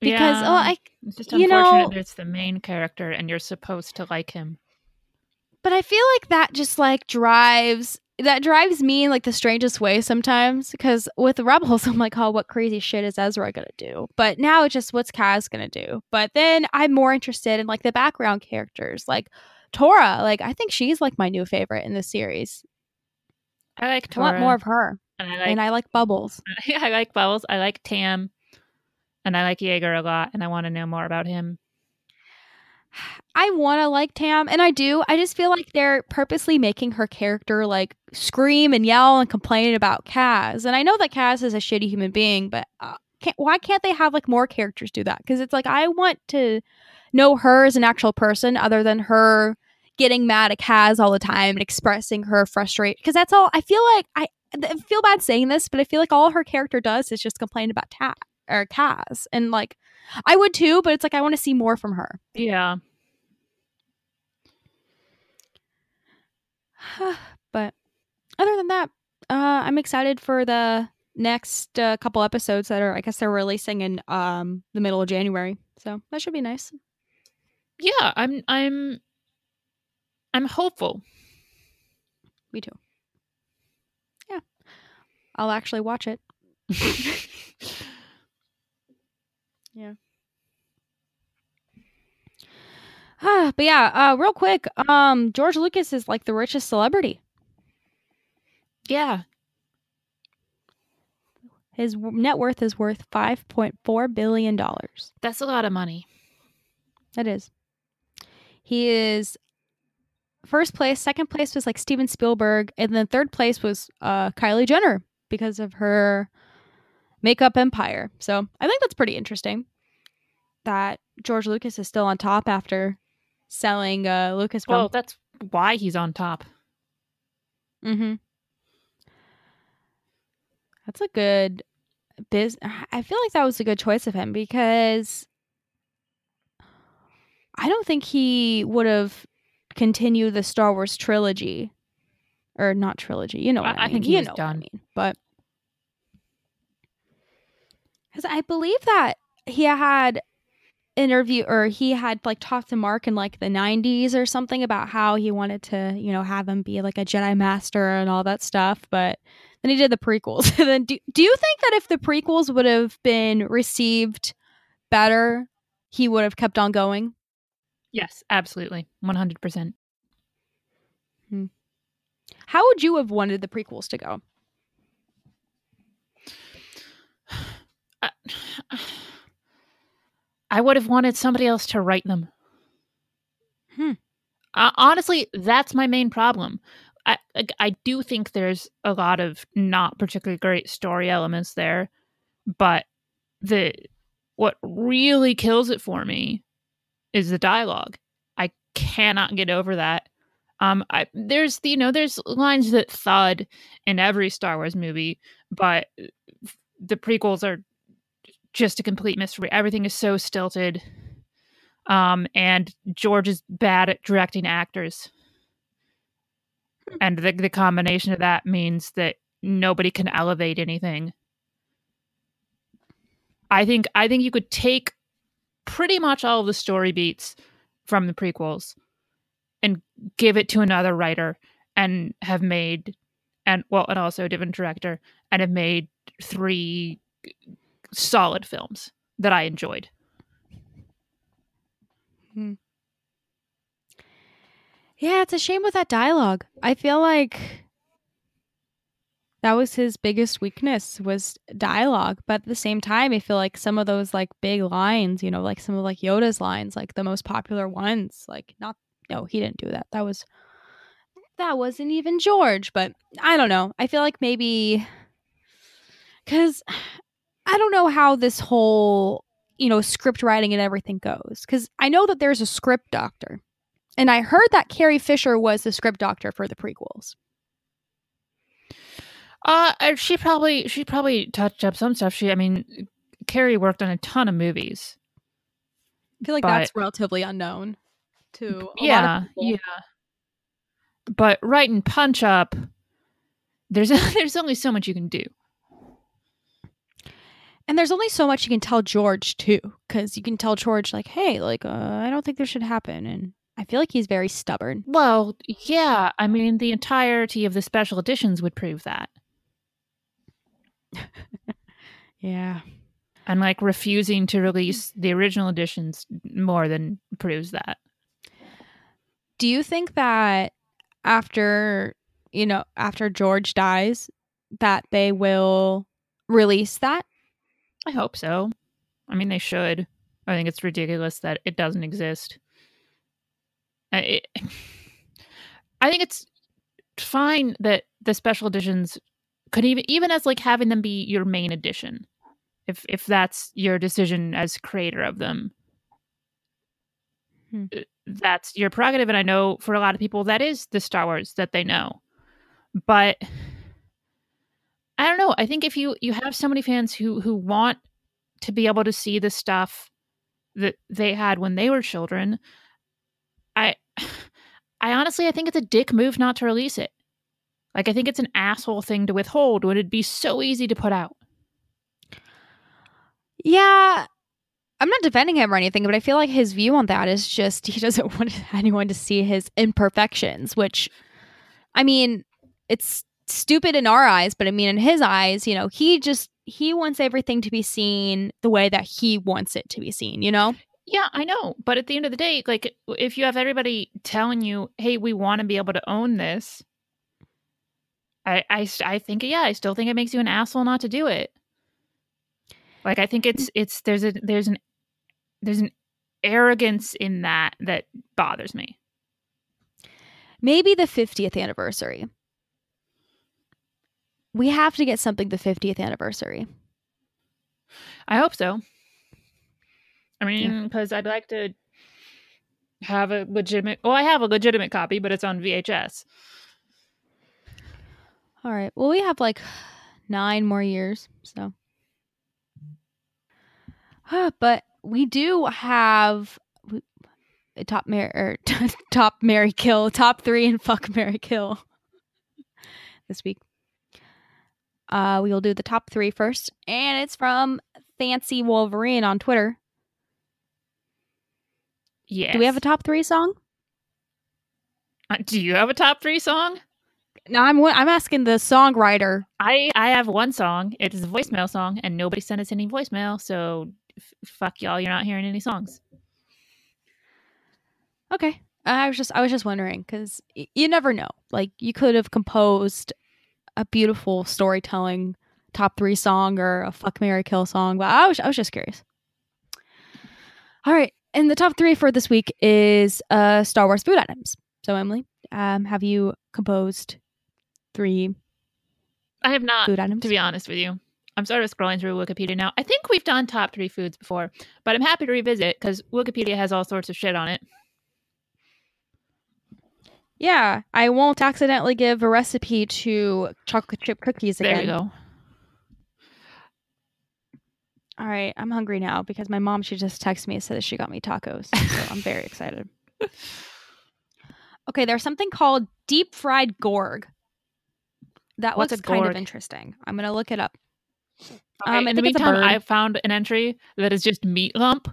Because oh, yeah, oh I it's just you unfortunate know, it's the main character and you're supposed to like him. But I feel like that just like drives that drives me in like the strangest way sometimes because with the rebels i'm like oh what crazy shit is ezra gonna do? But now it's just what's kaz gonna do? But then i'm more interested in like the background characters like torra like i think she's like my new favorite in the series i like torra i want more of her and i like, and I like bubbles i like bubbles i like tam and i like Yeager a lot and i want to know more about him I want to like Tam, and I do. I just feel like they're purposely making her character like scream and yell and complain about Kaz. And I know that Kaz is a shitty human being, but uh, can't why can't they have like more characters do that? Because it's like I want to know her as an actual person other than her getting mad at Kaz all the time and expressing her frustration. Because that's all I feel like I, I feel bad saying this, but I feel like all her character does is just complain about Ta or Kaz, and like I would too, but it's like I want to see more from her. Yeah. but other than that, uh, I'm excited for the next uh, couple episodes that are, I guess, they're releasing in um, the middle of January. So that should be nice. Yeah, I'm, I'm, I'm hopeful. Me too. Yeah, I'll actually watch it. yeah. Ah, but yeah, uh, real quick, um, George Lucas is like the richest celebrity. Yeah. His net worth is worth five point four billion dollars. That's a lot of money. That is. He is first place. Second place was like Steven Spielberg, and then third place was uh, Kylie Jenner because of her makeup empire. So I think that's pretty interesting. That George Lucas is still on top after selling uh, Lucasfilm. Well, that's why he's on top. Mm-hmm. That's a good biz. I feel like that was a good choice of him because I don't think he would have continued the Star Wars trilogy, or not trilogy. You know, what I, I mean. think he you know done. I mean, but because I believe that he had interview or he had like talked to Mark in like the 90s or something about how he wanted to, you know, have him be like a Jedi master and all that stuff, but then he did the prequels. and then do, do you think that if the prequels would have been received better, he would have kept on going? Yes, absolutely. 100%. How would you have wanted the prequels to go? I, I would have wanted somebody else to write them. Hmm. Uh, honestly, that's my main problem. I like, I do think there's a lot of not particularly great story elements there, but the what really kills it for me is the dialogue. I cannot get over that. Um, I there's you know there's lines that thud in every Star Wars movie, but the prequels are just a complete mystery. Everything is so stilted. Um, and George is bad at directing actors. And the, the combination of that means that nobody can elevate anything. I think I think you could take pretty much all of the story beats from the prequels and give it to another writer and have made and well and also a different director and have made three solid films that I enjoyed. Hmm. Yeah, it's a shame with that dialogue. I feel like that was his biggest weakness was dialogue, but at the same time, I feel like some of those like big lines, you know, like some of like Yoda's lines, like the most popular ones, like not no, he didn't do that. That was that wasn't even George, but I don't know. I feel like maybe cuz I don't know how this whole, you know, script writing and everything goes cuz I know that there's a script doctor. And I heard that Carrie Fisher was the script doctor for the prequels. Uh, she probably she probably touched up some stuff. She, I mean, Carrie worked on a ton of movies. I feel like But- that's relatively unknown to a lot yeah, yeah. But writing Punch Up, there's there's only so much you can do. And there's only so much you can tell George too, because you can tell George like, "Hey, like, uh, I don't think this should happen," and I feel like he's very stubborn. Well, yeah. I mean, the entirety of the special editions would prove that, Yeah. and like refusing to release the original editions more than proves that. Do you think that after you know after George dies, that they will release that? I hope so. I mean, they should. I think it's ridiculous that it doesn't exist. I, it, I think it's fine that the special editions could even even as like having them be your main addition if if that's your decision as creator of them. Hmm. Uh, That's your prerogative, and I know for a lot of people that is the Star Wars that they know. But I don't know. I think if you you have so many fans who who want to be able to see the stuff that they had when they were children, I I honestly I think it's a dick move not to release it. Like I think it's an asshole thing to withhold when it'd be so easy to put out. Yeah. I'm not defending him or anything, but I feel like his view on that is just he doesn't want anyone to see his imperfections, which I mean, it's stupid in our eyes, but I mean in his eyes, you know, he just he wants everything to be seen the way that he wants it to be seen, you know? Yeah, I know, but at the end of the day, like if you have everybody telling you, "Hey, we want to be able to own this," I, I, I think, yeah, I still think it makes you an asshole not to do it. Like, I think it's, it's there's a there's an there's an arrogance in that that bothers me. Maybe the 50th anniversary. We have to get something the 50th anniversary. I hope so. I mean, because I'd like to have a legitimate. Well, I have a legitimate copy, but it's on VHS. All right. Well, we have like nine more years, so. Ah, but we do have we- a top marry or top marry kill, top three and fuck marry kill this week. Uh, we will do the top three first, and it's from Fancy Wolverine on Twitter. Yes. Do we have a top three song? Uh, Do you have a top three song? No, I'm I'm asking the songwriter. I I have one song. It is a voicemail song, and nobody sent us any voicemail. So f- fuck y'all. You're not hearing any songs. Okay. I was just I was just wondering because y- you never know. Like you could have composed a beautiful storytelling top three song or a fuck marry kill song, but I was I was just curious. All right, and the top three for this week is uh Star Wars food items. So Emily, um, have you composed three I have not, food items? to be honest with you. I'm sort of scrolling through Wikipedia now. I think we've done top three foods before, but I'm happy to revisit because Wikipedia has all sorts of shit on it. yeah, I won't accidentally give a recipe to chocolate chip cookies again. There you go. All right, I'm hungry now because my mom she just texted me and said that she got me tacos. So I'm very excited. Okay, there's something called deep fried gorg. That What's looks kind of interesting. I'm gonna look it up. Okay, Um, in the think it's a meantime. I found an entry that is just meat lump.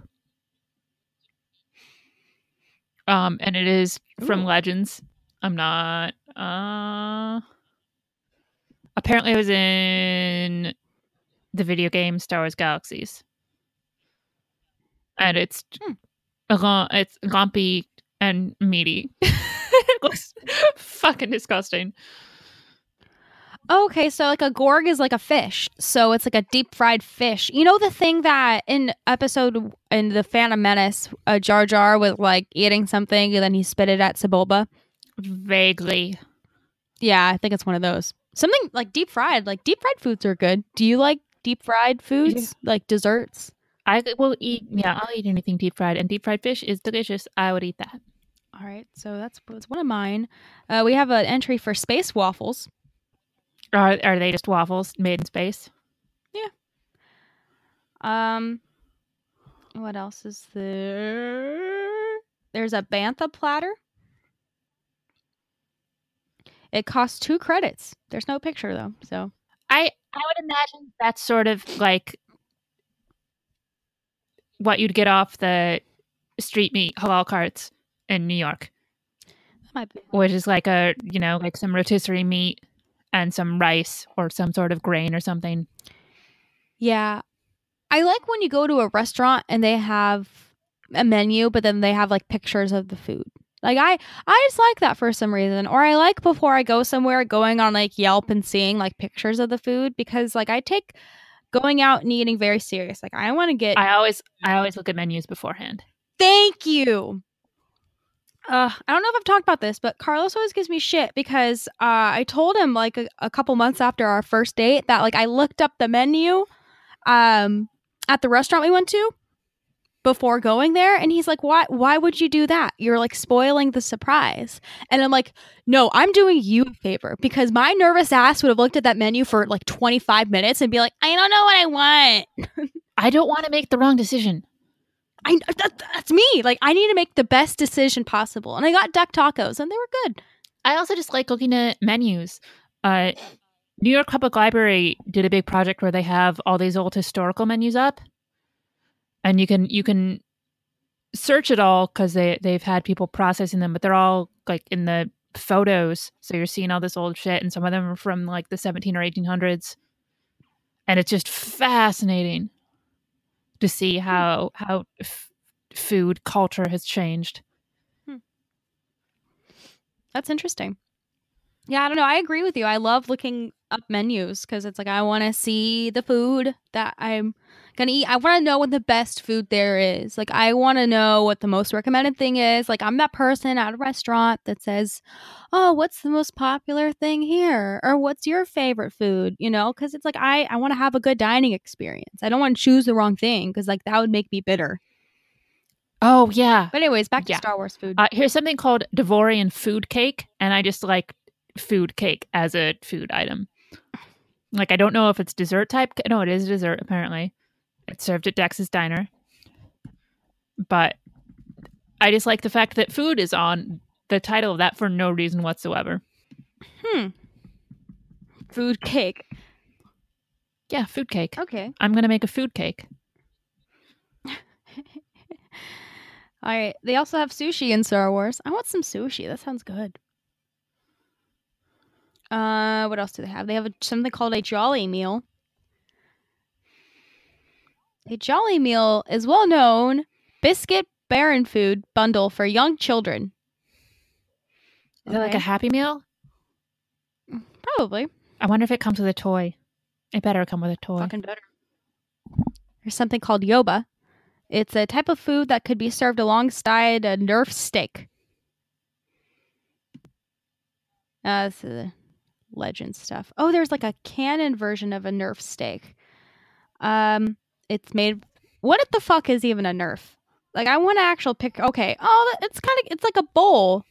Um, and it is from Ooh. Legends. I'm not. Uh, apparently, it was in the video game Star Wars Galaxies, and it's Hmm. it's lumpy and meaty. it looks fucking disgusting. Okay, so like a gorg is like a fish. So it's like a deep fried fish. You know the thing that in episode in the Phantom Menace, uh, Jar Jar was like eating something and then he spit it at Sebulba. Vaguely, Yeah, I think it's one of those. Something like deep fried. Like deep fried foods are good. Do you like deep fried foods like desserts? I will eat. Yeah, I'll eat anything deep fried, and deep fried fish is delicious. I would eat that. All right, so that's, that's one of mine. Uh, we have an entry for space waffles. Are are they just waffles made in space? Yeah. Um, what else is there? There's a bantha platter. It costs two credits. There's no picture though, so I I would imagine that's sort of like what you'd get off the street meat halal carts in New York, that might be. which is like a you know like some rotisserie meat and some rice or some sort of grain or something. Yeah, I like when you go to a restaurant and they have a menu, but then they have like pictures of the food. Like I, I just like that for some reason, or I like before I go somewhere, going on like Yelp and seeing like pictures of the food because like I take going out and eating very serious. Like I want to get I always I always look at menus beforehand. Thank you. Uh, I don't know if I've talked about this, but Carlos always gives me shit because uh, I told him like a, a couple months after our first date that like I looked up the menu um at the restaurant we went to before going there and he's like why why would you do that? You're like spoiling the surprise. And i'm like no i'm doing you a favor because my nervous ass would have looked at that menu for like 25 minutes and be like i don't know what i want. I don't want to make the wrong decision. I that, that's me. Like i need to make the best decision possible. And i got duck tacos and they were good. I also just like looking at menus. Uh, New York Public Library did a big project where they have all these old historical menus up, and you can you can search it all because they they've had people processing them, but they're all like in the photos, so you're seeing all this old shit, and some of them are from like the 17 or 1800s, and it's just fascinating to see hmm. how how f- food culture has changed. Hmm. That's interesting. Yeah, I don't know. I agree with you. I love looking up menus because it's like I want to see the food that I'm gonna eat. I want to know what the best food there is. Like I want to know what the most recommended thing is. Like I'm that person at a restaurant that says, "Oh, what's the most popular thing here?" or "What's your favorite food?" You know, because it's like I I want to have a good dining experience. I don't want to choose the wrong thing because like that would make me bitter. Oh yeah, But anyways, back to Yeah. Star Wars food. Uh, here's something called Devorian food cake, and I just like food cake as a food item. Like I don't know if it's dessert type. No, it is dessert apparently. It's served at Dex's Diner, but I just like the fact that food is on the title of that for no reason whatsoever. hmm. Food cake. Yeah, food cake. Okay. I'm gonna make a food cake. All right. They also have sushi in Star Wars. I want some sushi. That sounds good. Uh, what else do they have? They have a, something called a Jolly Meal. A Jolly Meal is well known biscuit baron food bundle for young children. Is it like a Happy Meal? Probably. I wonder if it comes with a toy. It better come with a toy. Fucking better. There's something called yoba. It's a type of food that could be served alongside a Nerf steak. Uh, this is the legend stuff. Oh, there's like a canon version of a Nerf steak. Um, it's made. What the fuck is even a Nerf? Like, I want to actual pick. Okay. Oh, it's kind of. It's like a bowl.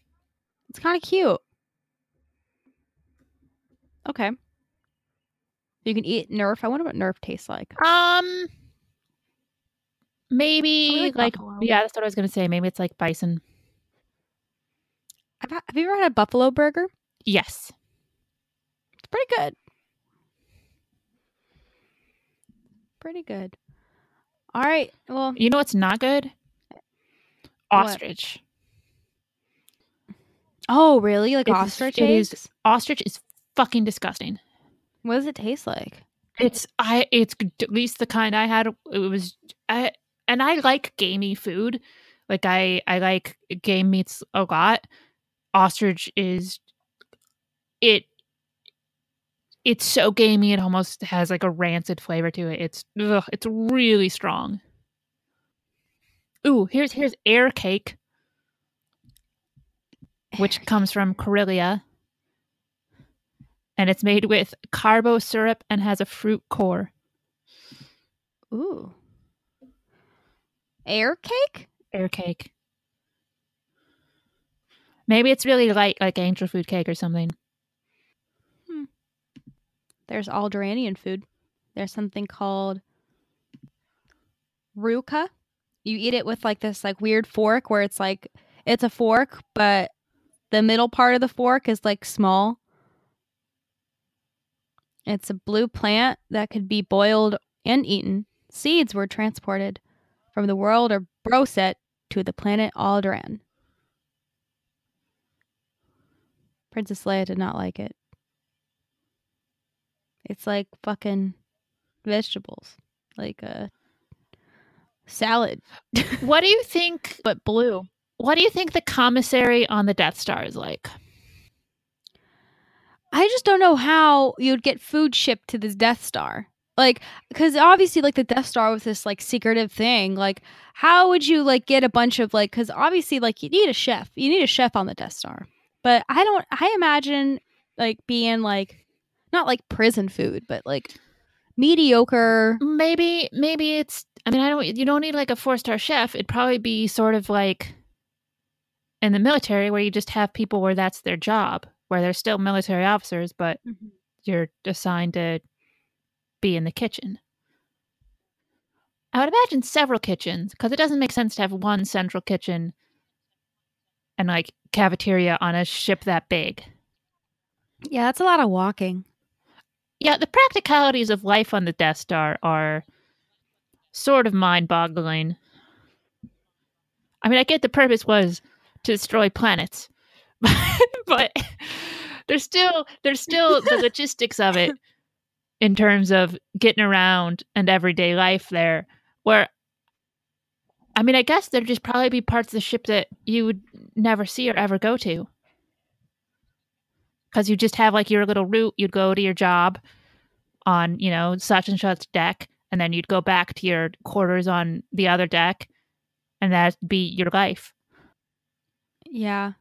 It's kind of cute. Okay. You can eat Nerf. I wonder what Nerf tastes like. Um, maybe like like, buffalo. yeah, that's what I was gonna say. Maybe it's like bison. Have, have you ever had a buffalo burger? Yes. It's pretty good. Pretty good. All right. Well, You know what's not good? What? Ostrich. oh, really? Like It's- ostrich it is- eggs? Ostrich is fucking disgusting. What does it taste like? It's I. It's at least the kind I had. It was I, and I like gamey food. Like I, I like game meats a lot. Ostrich is it. It's so gamey. It almost has like a rancid flavor to it. It's ugh, it's really strong. Ooh, here's here's air cake, which comes from Karelia. And it's made with carbo syrup and has a fruit core. Ooh. Air cake? Air cake. Maybe it's really light, like angel food cake or something. There's Alderaanian food. There's something called ruka. You eat it with like this like weird fork where it's like it's a fork, but the middle part of the fork is like small. It's a blue plant that could be boiled and eaten. Seeds were transported from the world of Broset to the planet Alderaan. Princess Leia did not like it. It's like fucking vegetables, like a salad, What do you think? but blue. What do you think the commissary on the Death Star is like? I just don't know how you'd get food shipped to this Death Star. Like, because obviously, like the Death Star was this like secretive thing. Like, how would you like get a bunch of like? Because obviously, like you need a chef. You need a chef on the Death Star. But I don't. I imagine like being like not like prison food, but like mediocre. maybe maybe it's i mean i don't you don't need like a four star chef it'd probably be sort of like in the military where you just have people where that's their job where they're still military officers but mm-hmm. you're assigned to be in the kitchen i would imagine several kitchens because it doesn't make sense to have one central kitchen and like cafeteria on a ship that big Yeah, that's a lot of walking. Yeah, the practicalities of life on the Death Star are sort of mind boggling. I mean, I get the purpose was to destroy planets, but there's still there's still the logistics of it in terms of getting around and everyday life there. Where, I mean, I guess there'd just probably be parts of the ship that you would never see or ever go to. Because you just have like your little route, you'd go to your job on, you know, such and such deck, and then you'd go back to your quarters on the other deck, and that'd be your life. Yeah.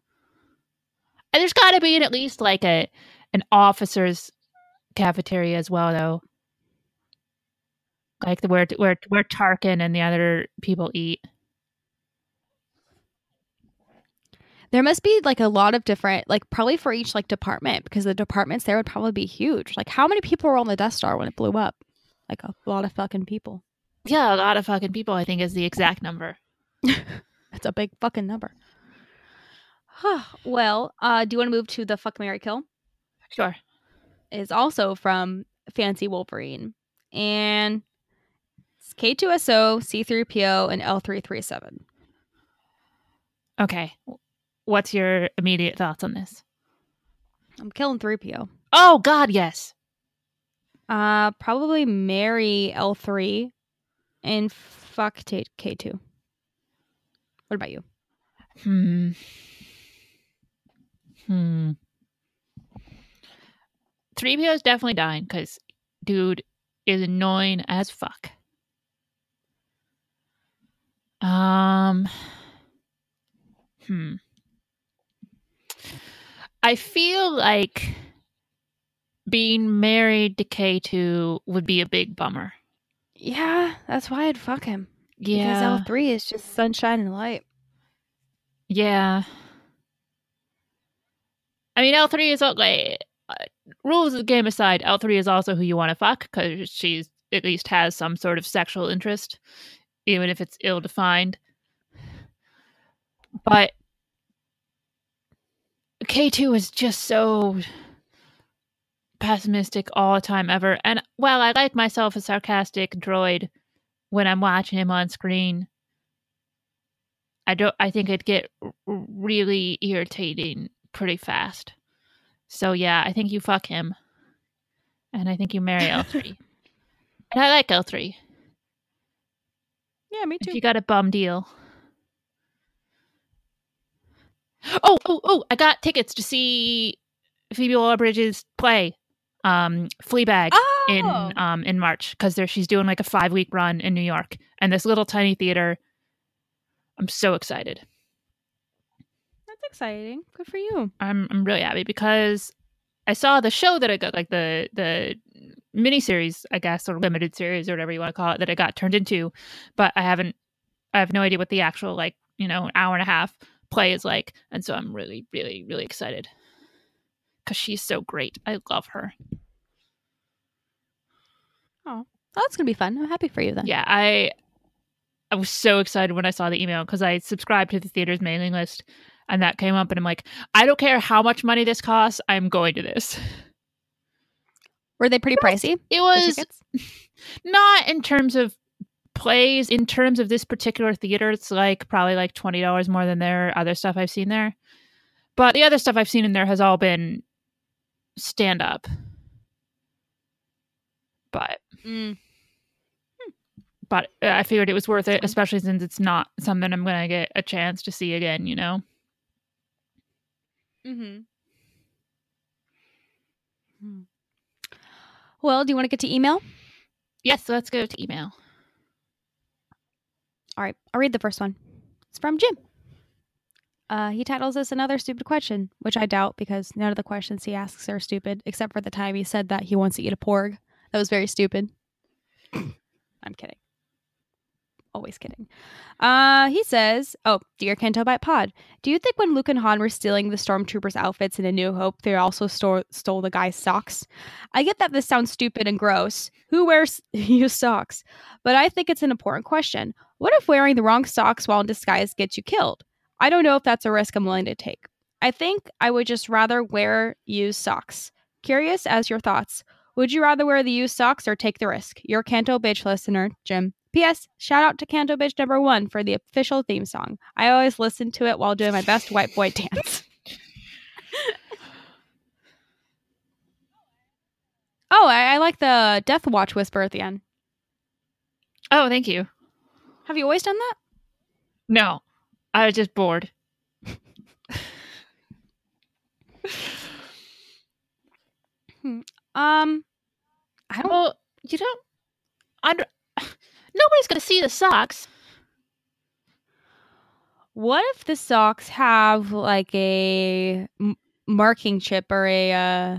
And there's got to be at least like a an officer's cafeteria as well, though. Like the where where where Tarkin and the other people eat. There must be like a lot of different, like probably for each like department because the departments there would probably be huge. Like how many people were on the Death Star when it blew up? Like a lot of fucking people. Yeah, a lot of fucking people. I think is the exact number. That's a big fucking number. well, uh, do you want to move to the fuck Mary Kill? Sure. Is also from Fancy Wolverine. And it's K2SO, C3PO, and L337. Okay. What's your immediate thoughts on this? I'm killing 3PO. Oh God, yes. Uh, probably marry L3 and fuck T- K2. What about you? Hmm. Hmm. 3PO is definitely dying because dude is annoying as fuck. Um. Hmm. I feel like being married to K2 would be a big bummer. Yeah, that's why I'd fuck him. Yeah. Because L3 is just sunshine and light. Yeah. I mean, L3 is like uh, rules of the game aside. L3 is also who you want to fuck because she's at least has some sort of sexual interest, even if it's ill defined. But K2 is just so pessimistic all the time ever. And while I like myself a sarcastic droid when I'm watching him on screen, I don't. I think it'd get really irritating pretty fast. So yeah, I think you fuck him, and I think you marry L three. and I like L three. Yeah, me too. If you got a bum deal. Oh, oh, oh! I got tickets to see Phoebe Waller-Bridge's play, um, Fleabag, in Oh! um in March because there she's doing like a five week run in New York and this little tiny theater. I'm so excited. That's exciting. Good for you. I'm I'm really happy because I saw the show that I got like the the miniseries, I guess, or limited series or whatever you want to call it that I got turned into, but I haven't I have no idea what the actual like, you know, hour and a half play is like. And so I'm really, really, really excited. Cause she's so great. I love her. Oh, that's gonna be fun. I'm happy for you then. Yeah, I I was so excited when I saw the email because I subscribed to the theater's mailing list and that came up and I'm like, I don't care how much money this costs, I'm going to this. Were they pretty pricey? It was not in terms of plays, in terms of this particular theater, it's like probably like twenty dollars more than their other stuff I've seen there. But the other stuff I've seen in there has all been stand up. But Mm. but uh, I figured it was worth it, especially since it's not something I'm gonna get a chance to see again. You know. Mm-hmm. Well, do you want to get to email? Yes, let's go to email. All right, I'll read the first one. It's from Jim. Uh, he titles us another stupid question, which I doubt because none of the questions he asks are stupid, except for the time he said that he wants to eat a porg. That was very stupid. I'm kidding. Always kidding. Uh, he says, "Oh, dear Canto Bight Pod, do you think when Luke and Han were stealing the stormtroopers' outfits in A New Hope, they also stole stole the guy's socks? I get that this sounds stupid and gross. Who wears used socks? But I think it's an important question. What if wearing the wrong socks while in disguise gets you killed? I don't know if that's a risk I'm willing to take. I think I would just rather wear used socks. Curious as your thoughts. Would you rather wear the used socks or take the risk? Your Canto Bitch listener, Jim." P.S. Shout out to Canto Bitch number one for the official theme song. I always listen to it while doing my best white boy dance. oh, I, I like the Death Watch whisper at the end. Oh, thank you. Have you always done that? No, I was just bored. Um, I don't. Well, you don't. Under, nobody's gonna see the socks. What if the socks have like a m- marking chip or a uh,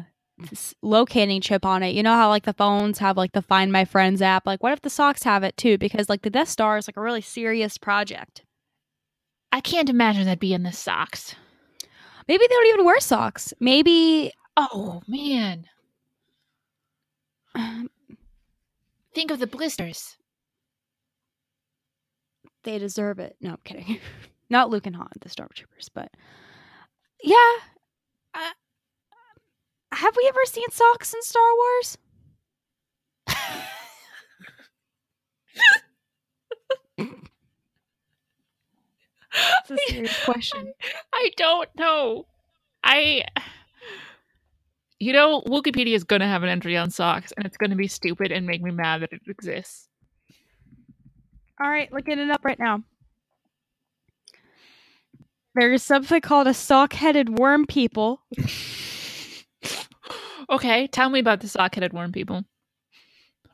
locating chip on it? You know how like the phones have like the Find My Friends app. Like, what if the socks have it too? Because like the Death Star is like a really serious project. I can't imagine that being the socks. Maybe they don't even wear socks. Maybe Oh man, think of the blisters. They deserve it. No, I'm kidding. Not Luke and Han, the Stormtroopers, but yeah. Uh, have we ever seen socks in Star Wars? It's a serious question. I don't know. I. You know, Wikipedia is going to have an entry on socks, and it's going to be stupid and make me mad that it exists. All right, looking it up right now. There's something called a sock-headed worm people. Okay, tell me about the sock-headed worm people.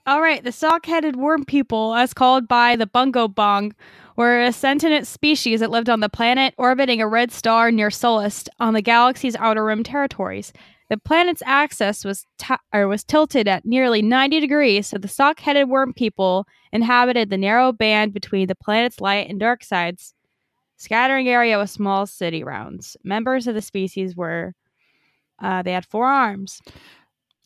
All right, the sock-headed worm people, as called by the Bungo Bong, were a sentient species that lived on the planet orbiting a red star near Solist on the galaxy's outer rim territories. The planet's axis was ti or was tilted at nearly 90 degrees, so the sock-headed worm people inhabited the narrow band between the planet's light and dark sides, scattering area with small city rounds. Members of the species were uh, they had four arms.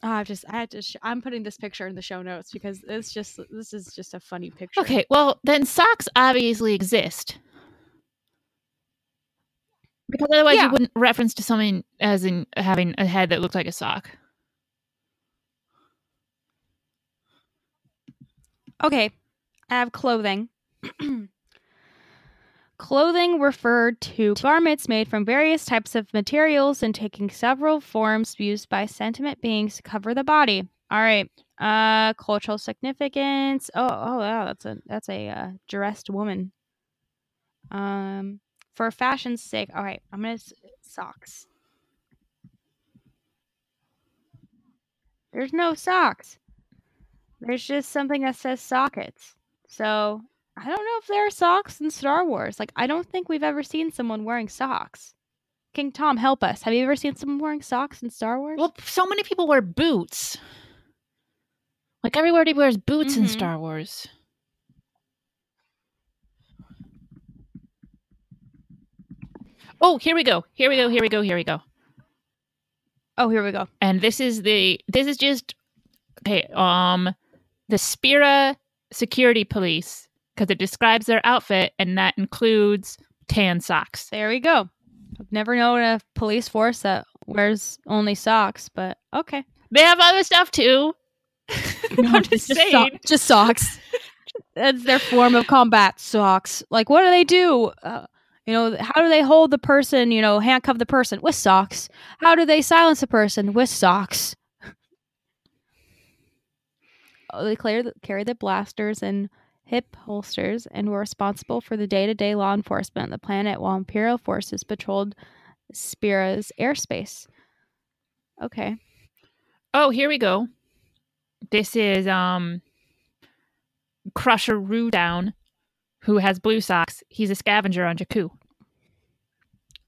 Oh, I've just I had to. Sh- I'm putting this picture in the show notes because it's just this is just a funny picture. Okay, well, then socks obviously exist. Because otherwise, Yeah. you wouldn't reference to something as in having a head that looks like a sock. Okay, I have clothing. clothing referred to garments made from various types of materials and taking several forms used by sentient beings to cover the body. All right. Uh, cultural significance. Oh, oh, wow, that's a that's a uh, dressed woman. Um, for fashion's sake. All right, I'm gonna s- socks. There's no socks. There's just something that says sockets. So I don't know if there are socks in Star Wars. Like I don't think we've ever seen someone wearing socks. King Tom, help us. Have you ever seen someone wearing socks in Star Wars? Well, so many people wear boots. Like everybody wears boots in Mhm. Star Wars. Oh, here we go. Here we go. Here we go. Here we go. oh, here we go. and this is the this is just okay um the spira security police because it describes their outfit and that includes tan socks There we go. I've never known a police force that wears only socks, but okay. they have other stuff too i'm just, so- saying just socks. That's their form of combat. Socks. Like, what do they do? Uh, you know, how do they hold the person? You know, handcuff the person with socks. How do they silence a person with socks? Oh, they clear the, carry the blasters and hip holsters and were responsible for the day-to-day law enforcement the planet while Imperial forces patrolled Spira's airspace. Okay. oh here we go this is um crusher Rudown, who has blue socks he's a scavenger on jakku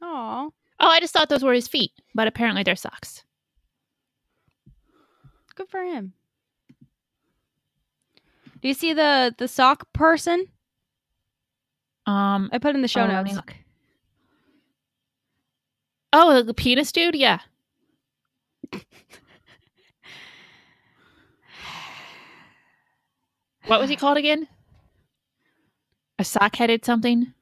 Oh, oh i just thought those were his feet but apparently they're socks good for him. Do you see the the sock person? Um. I put in the show oh, notes. look. Oh, the penis dude. Yeah. What was he called again? A sock-headed something.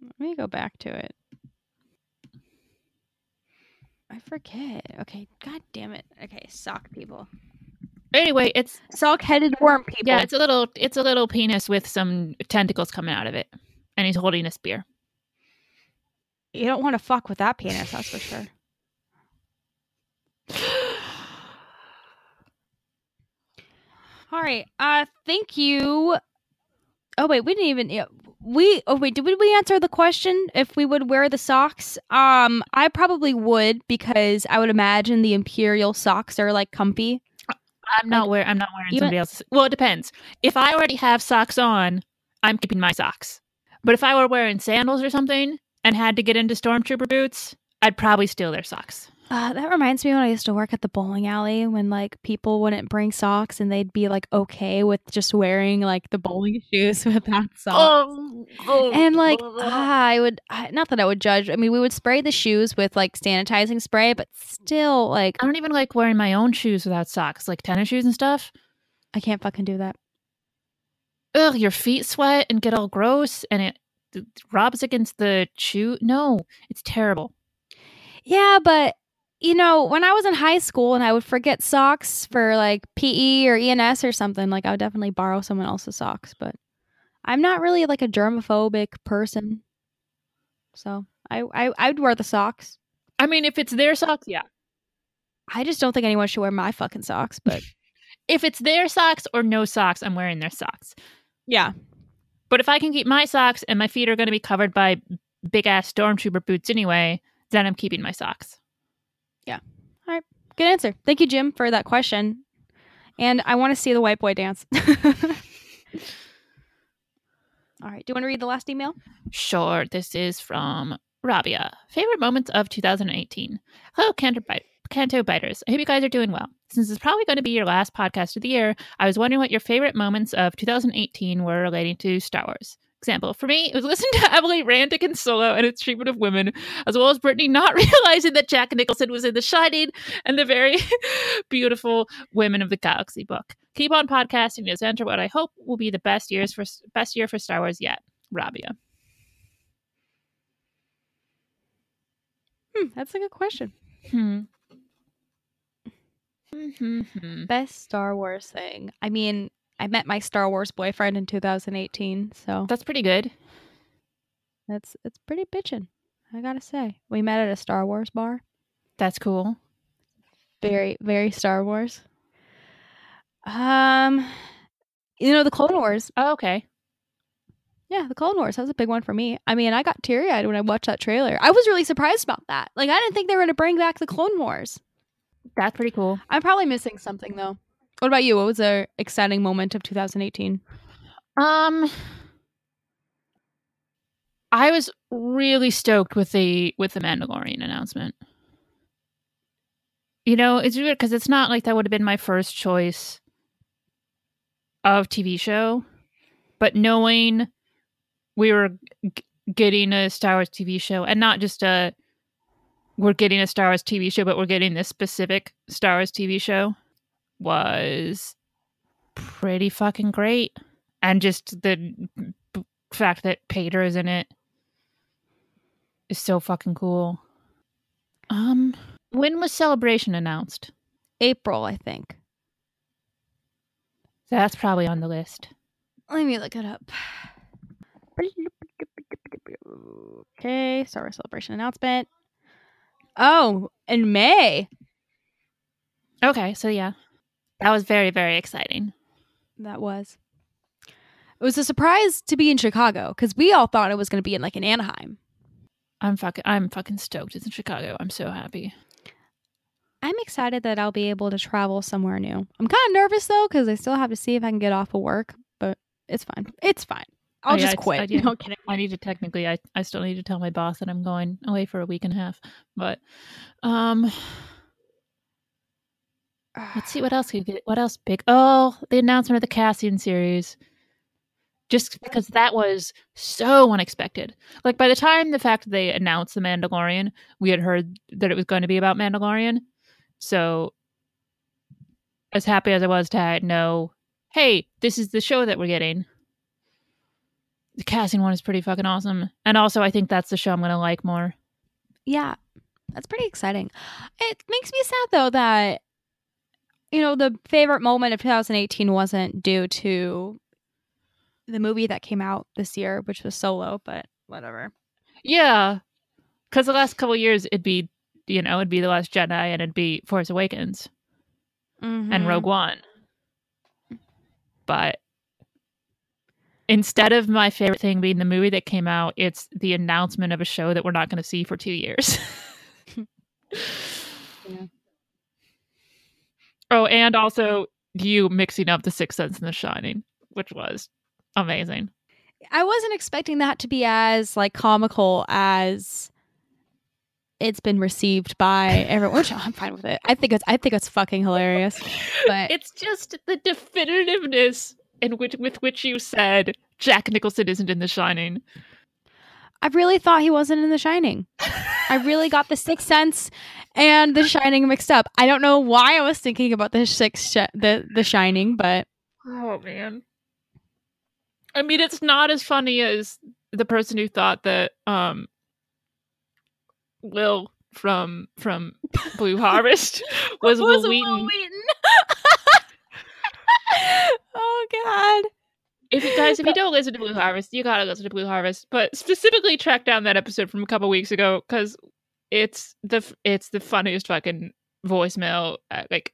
Let me go back to it. I forget. Okay, god damn it. Okay, sock people. Anyway, it's Sock-headed worm people. yeah, it's a little it's a little penis with some tentacles coming out of it, and he's holding a spear. you don't want to fuck with that penis, that's for sure. All right. Uh thank you. Oh wait, we didn't even yeah, we oh wait, did we, we answer the question if we would wear the socks? Um I probably would because I would imagine the imperial socks are like comfy. I'm not wearing. I'm not wearing even- somebody else's. Well, it depends. If I already have socks on, I'm keeping my socks. But if I were wearing sandals or something and had to get into stormtrooper boots, I'd probably steal their socks. Uh, that reminds me when I used to work at the bowling alley when like people wouldn't bring socks and they'd be like okay with just wearing like the bowling shoes without socks. Oh, And like ah, I would I, not that I would judge. I mean, we would spray the shoes with like sanitizing spray, but still like I don't even like wearing my own shoes without socks, like tennis shoes and stuff. I can't fucking do that. Ugh, your feet sweat and get all gross, and it, it rubs against the shoe. No, it's terrible. Yeah, but you know, when I was in high school and I would forget socks for like PE or ENS or something, like I would definitely borrow someone else's socks, but I'm not really like a germophobic person. So, I I I'd wear the socks. I mean, if it's their socks, yeah. I just don't think anyone should wear my fucking socks, but If it's their socks or no socks, I'm wearing their socks. yeah. But if I can keep my socks and my feet are going to be covered by big ass stormtrooper boots anyway, then I'm keeping my socks. Good answer. Thank you, Jim, for that question. And I want to see the white boy dance. All right. Do you want to read the last email? Sure, this is from Raabiah. Favorite moments of 2018. Hello, Canto, Bite- Canto Biters. I hope you guys are doing well. Since it's probably going to be your last podcast of the year, I was wondering what your favorite moments of 2018 were relating to Star Wars. Example, for me, it was listening to Emily Randick and Solo and its treatment of women, as well as Brittani not realizing that Jack Nicholson was in The Shining and the very beautiful Women of the Galaxy book. Keep on podcasting as enter what I hope will be the best years for best year for Star Wars yet. Raabiah. Hmm, that's a good question. Hmm. Best Star Wars thing. I mean, I met my Star Wars boyfriend in 2018, so That's pretty good. that's it's pretty bitchin'. I gotta say, we met at a Star Wars bar. That's cool. Very, very Star Wars. Um, you know the Clone Wars. Oh, okay. Yeah, the Clone Wars. That was a big one for me. I mean, I got teary eyed when I watched that trailer. I was really surprised about that. Like, I didn't think they were going to bring back the Clone Wars. That's pretty cool. I'm probably missing something though. What about you? What was a exciting moment of 2018? Um I was really stoked with the with the Mandalorian announcement. You know, it's weird because it's not like that would have been my first choice of TV show, but knowing we were g- getting a Star Wars TV show and not just a we're getting a Star Wars TV show, but we're getting this specific Star Wars TV show was pretty fucking great. And just the b- fact that Pater is in it is so fucking cool. Um, when was Celebration announced? April, I think. That's probably on the list. Let me look it up. Okay, Star Wars Celebration announcement. Oh, in May. Okay, so yeah, that was very very exciting. That was. It was a surprise to be in Chicago because we all thought it was going to be in like in Anaheim. I'm fucking I'm fucking stoked. It's in Chicago. I'm so happy. I'm excited that I'll be able to travel somewhere new. I'm kind of nervous though because I still have to see if I can get off of work, but it's fine. It's fine. I'll Oh, yeah, just quit. I do. No kidding. I need to technically I, I still need to tell my boss that I'm going away for a week and a half. But um Let's see what else we get. What else big? Oh, the announcement of the Cassian series. Just because that was so unexpected. Like by the time the fact they announced the Mandalorian, we had heard that it was going to be about Mandalorian. So as happy as I was to know, hey, this is the show that we're getting. The Cassian one is pretty fucking awesome. And also I think that's the show I'm gonna like more. Yeah, that's pretty exciting. It makes me sad though that you know the favorite moment of 2018 wasn't due to the movie that came out this year, which was Solo, but whatever. Yeah. Cause the last couple years it'd be you know, it'd be The Last Jedi and it'd be Force Awakens and Mhm. Rogue One. But instead of my favorite thing being the movie that came out, it's the announcement of a show that we're not going to see for two years. Yeah. Oh, and also you mixing up The Sixth Sense and The Shining, which was amazing. I wasn't expecting that to be as like comical as it's been received by everyone. Which I'm fine with it. I think it's I think it's fucking hilarious. But It's just the definitiveness in which with which you said Jack Nicholson isn't in The Shining. I really thought he wasn't in The Shining. I really got the Sixth Sense and The Shining mixed up. I don't know why I was thinking about the six sh- the The Shining, but Oh man. I mean it's not as funny as the person who thought that um Will from from Blue Harvest was, Wil Wheaton. oh God. If you guys if you don't listen to Blue Harvest, you gotta listen to Blue Harvest. But specifically track down that episode from a couple weeks ago because it's the it's the funniest fucking voicemail uh, like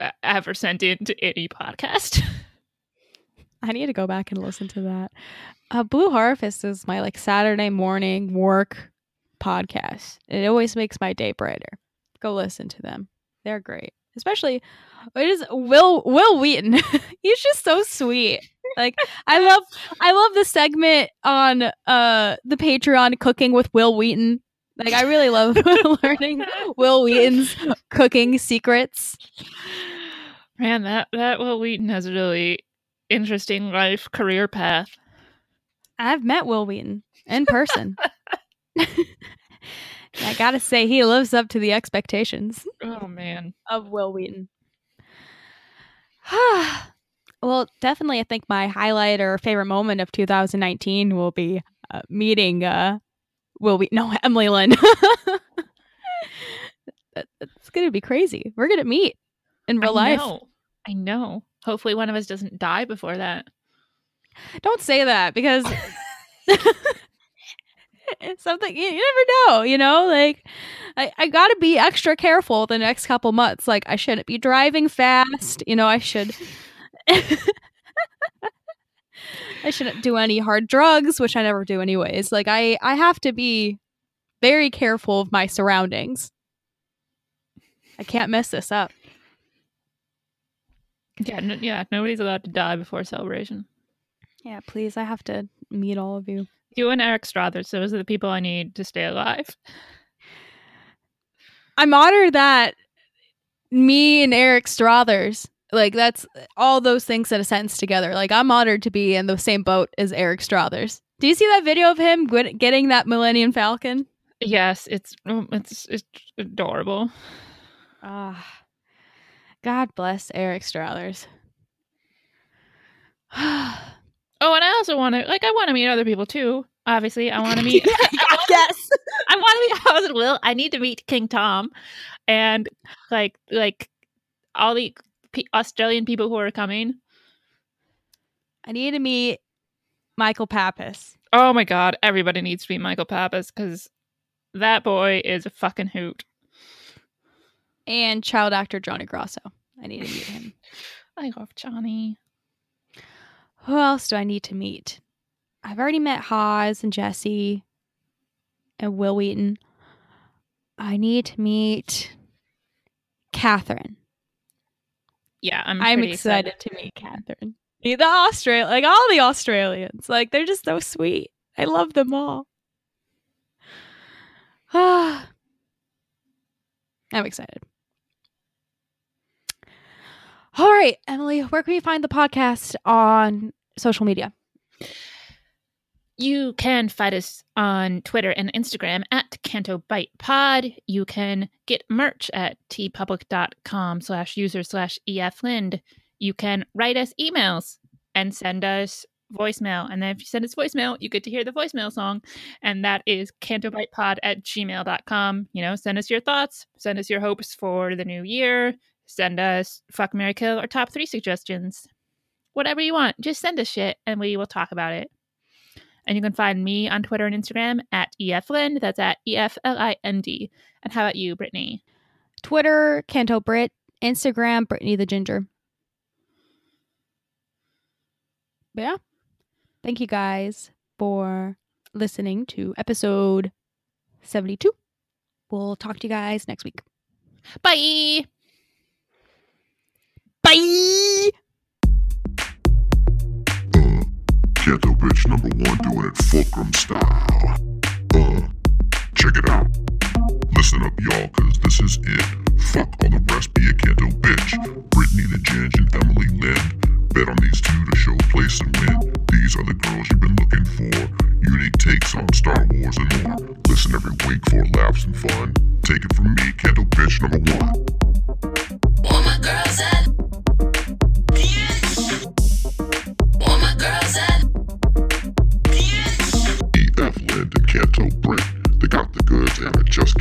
uh, ever sent into any podcast. I need to go back and listen to that. Uh, Blue Harvest is my like Saturday morning work podcast. It always makes my day brighter. Go listen to them. They're great. Especially it is Will Will Wheaton. He's just so sweet. Like I love I love the segment on uh the Patreon cooking with Will Wheaton. Like I really love learning Will Wheaton's cooking secrets. Man, that that Will Wheaton has a really interesting life career path. I've met Will Wheaton in person. I gotta say, he lives up to the expectations Oh man. of Will Wheaton. well, definitely, I think my highlight or favorite moment of 2019 will be uh, meeting uh, Will we? No, Emily Lynn. It's gonna be crazy. We're gonna meet in real I life. know. I know. Hopefully one of us doesn't die before that. Don't say that because something you, never know, you know? Like I, I gotta be extra careful the next couple months. Like I shouldn't be driving fast, you know, I should I shouldn't do any hard drugs, which I never do anyways. Like I I have to be very careful of my surroundings. I can't mess this up. Yeah, no, yeah. Nobody's allowed to die before celebration. Yeah, please. I have to meet all of you. You and Eric Strothers, those are the people I need to stay alive. I'm honored that me and Eric Strothers, like that's all those things in a sentence together. Like I'm honored to be in the same boat as Eric Strothers. Do you see that video of him getting that Millennium Falcon? Yes, it's um, it's it's adorable. Ah, God bless Eric Strothers. Oh, and I also want to like I want to meet other people too. Obviously, I want to meet. yes. I want to meet House and Will. I need to meet King Tom, and like like all the P- Australian people who are coming. I need to meet Michael Pappas. Oh my god, everybody needs to meet Michael Pappas because that boy is a fucking hoot. and child actor Johnny Grosso. I need to meet him. I love Johnny. Who else do I need to meet? I've already met Haas and Jesse and Will Wheaton. I need to meet Catherine. Yeah, I'm. I'm pretty excited, to meet Catherine. The Australia, like all the Australians, like they're just so sweet. I love them all. Ah, I'm excited. All right, Emily, where can we find the podcast on social media? You can find us on Twitter and Instagram at Canto Bight Pod. You can get merch at teepublic.com slash user slash eflind. You can write us emails and send us voicemail. And then if you send us voicemail, you get to hear the voicemail song. And that is cantobightpod at gmail.com. You know, send us your thoughts, send us your hopes for the new year, send us fuck, Mary Kill, or top three suggestions. Whatever you want, just send us shit and we will talk about it. And you can find me on Twitter and Instagram at EFLind. That's at E F L I N D. And how about you, Brittani? Twitter, Canto Britt. Instagram, Brittani the Ginger. But yeah. Thank you guys for listening to episode 72. We'll talk to you guys next week. Bye. Bye. Uh, Ghetto bitch number one doing it fulcrum style. Uh, check it out. Listen up, y'all, cause this is it. Fuck all the rest, be a Canto bitch. Brittani the Ginge and Emily Lynn. Bet on these two to show place and win. These are the girls you've been looking for. Unique takes on Star Wars and more. Listen every week for laughs and fun. Take it from me, Canto bitch number one. All my girls at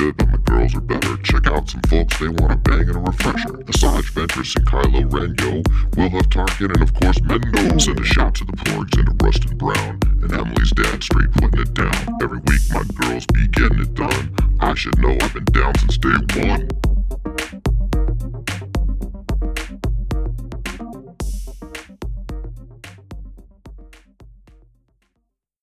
good, but my girls are better. Check out some folks, they want a bang and a refresher. Asajj Ventress and Kylo Ren. We'll have Tarkin and of course Mendo. Send a shout to the porgs and to Rustin Brown. And Emily's dad straight putting it down. Every week my girls be getting it done. I should know I've been down since day one.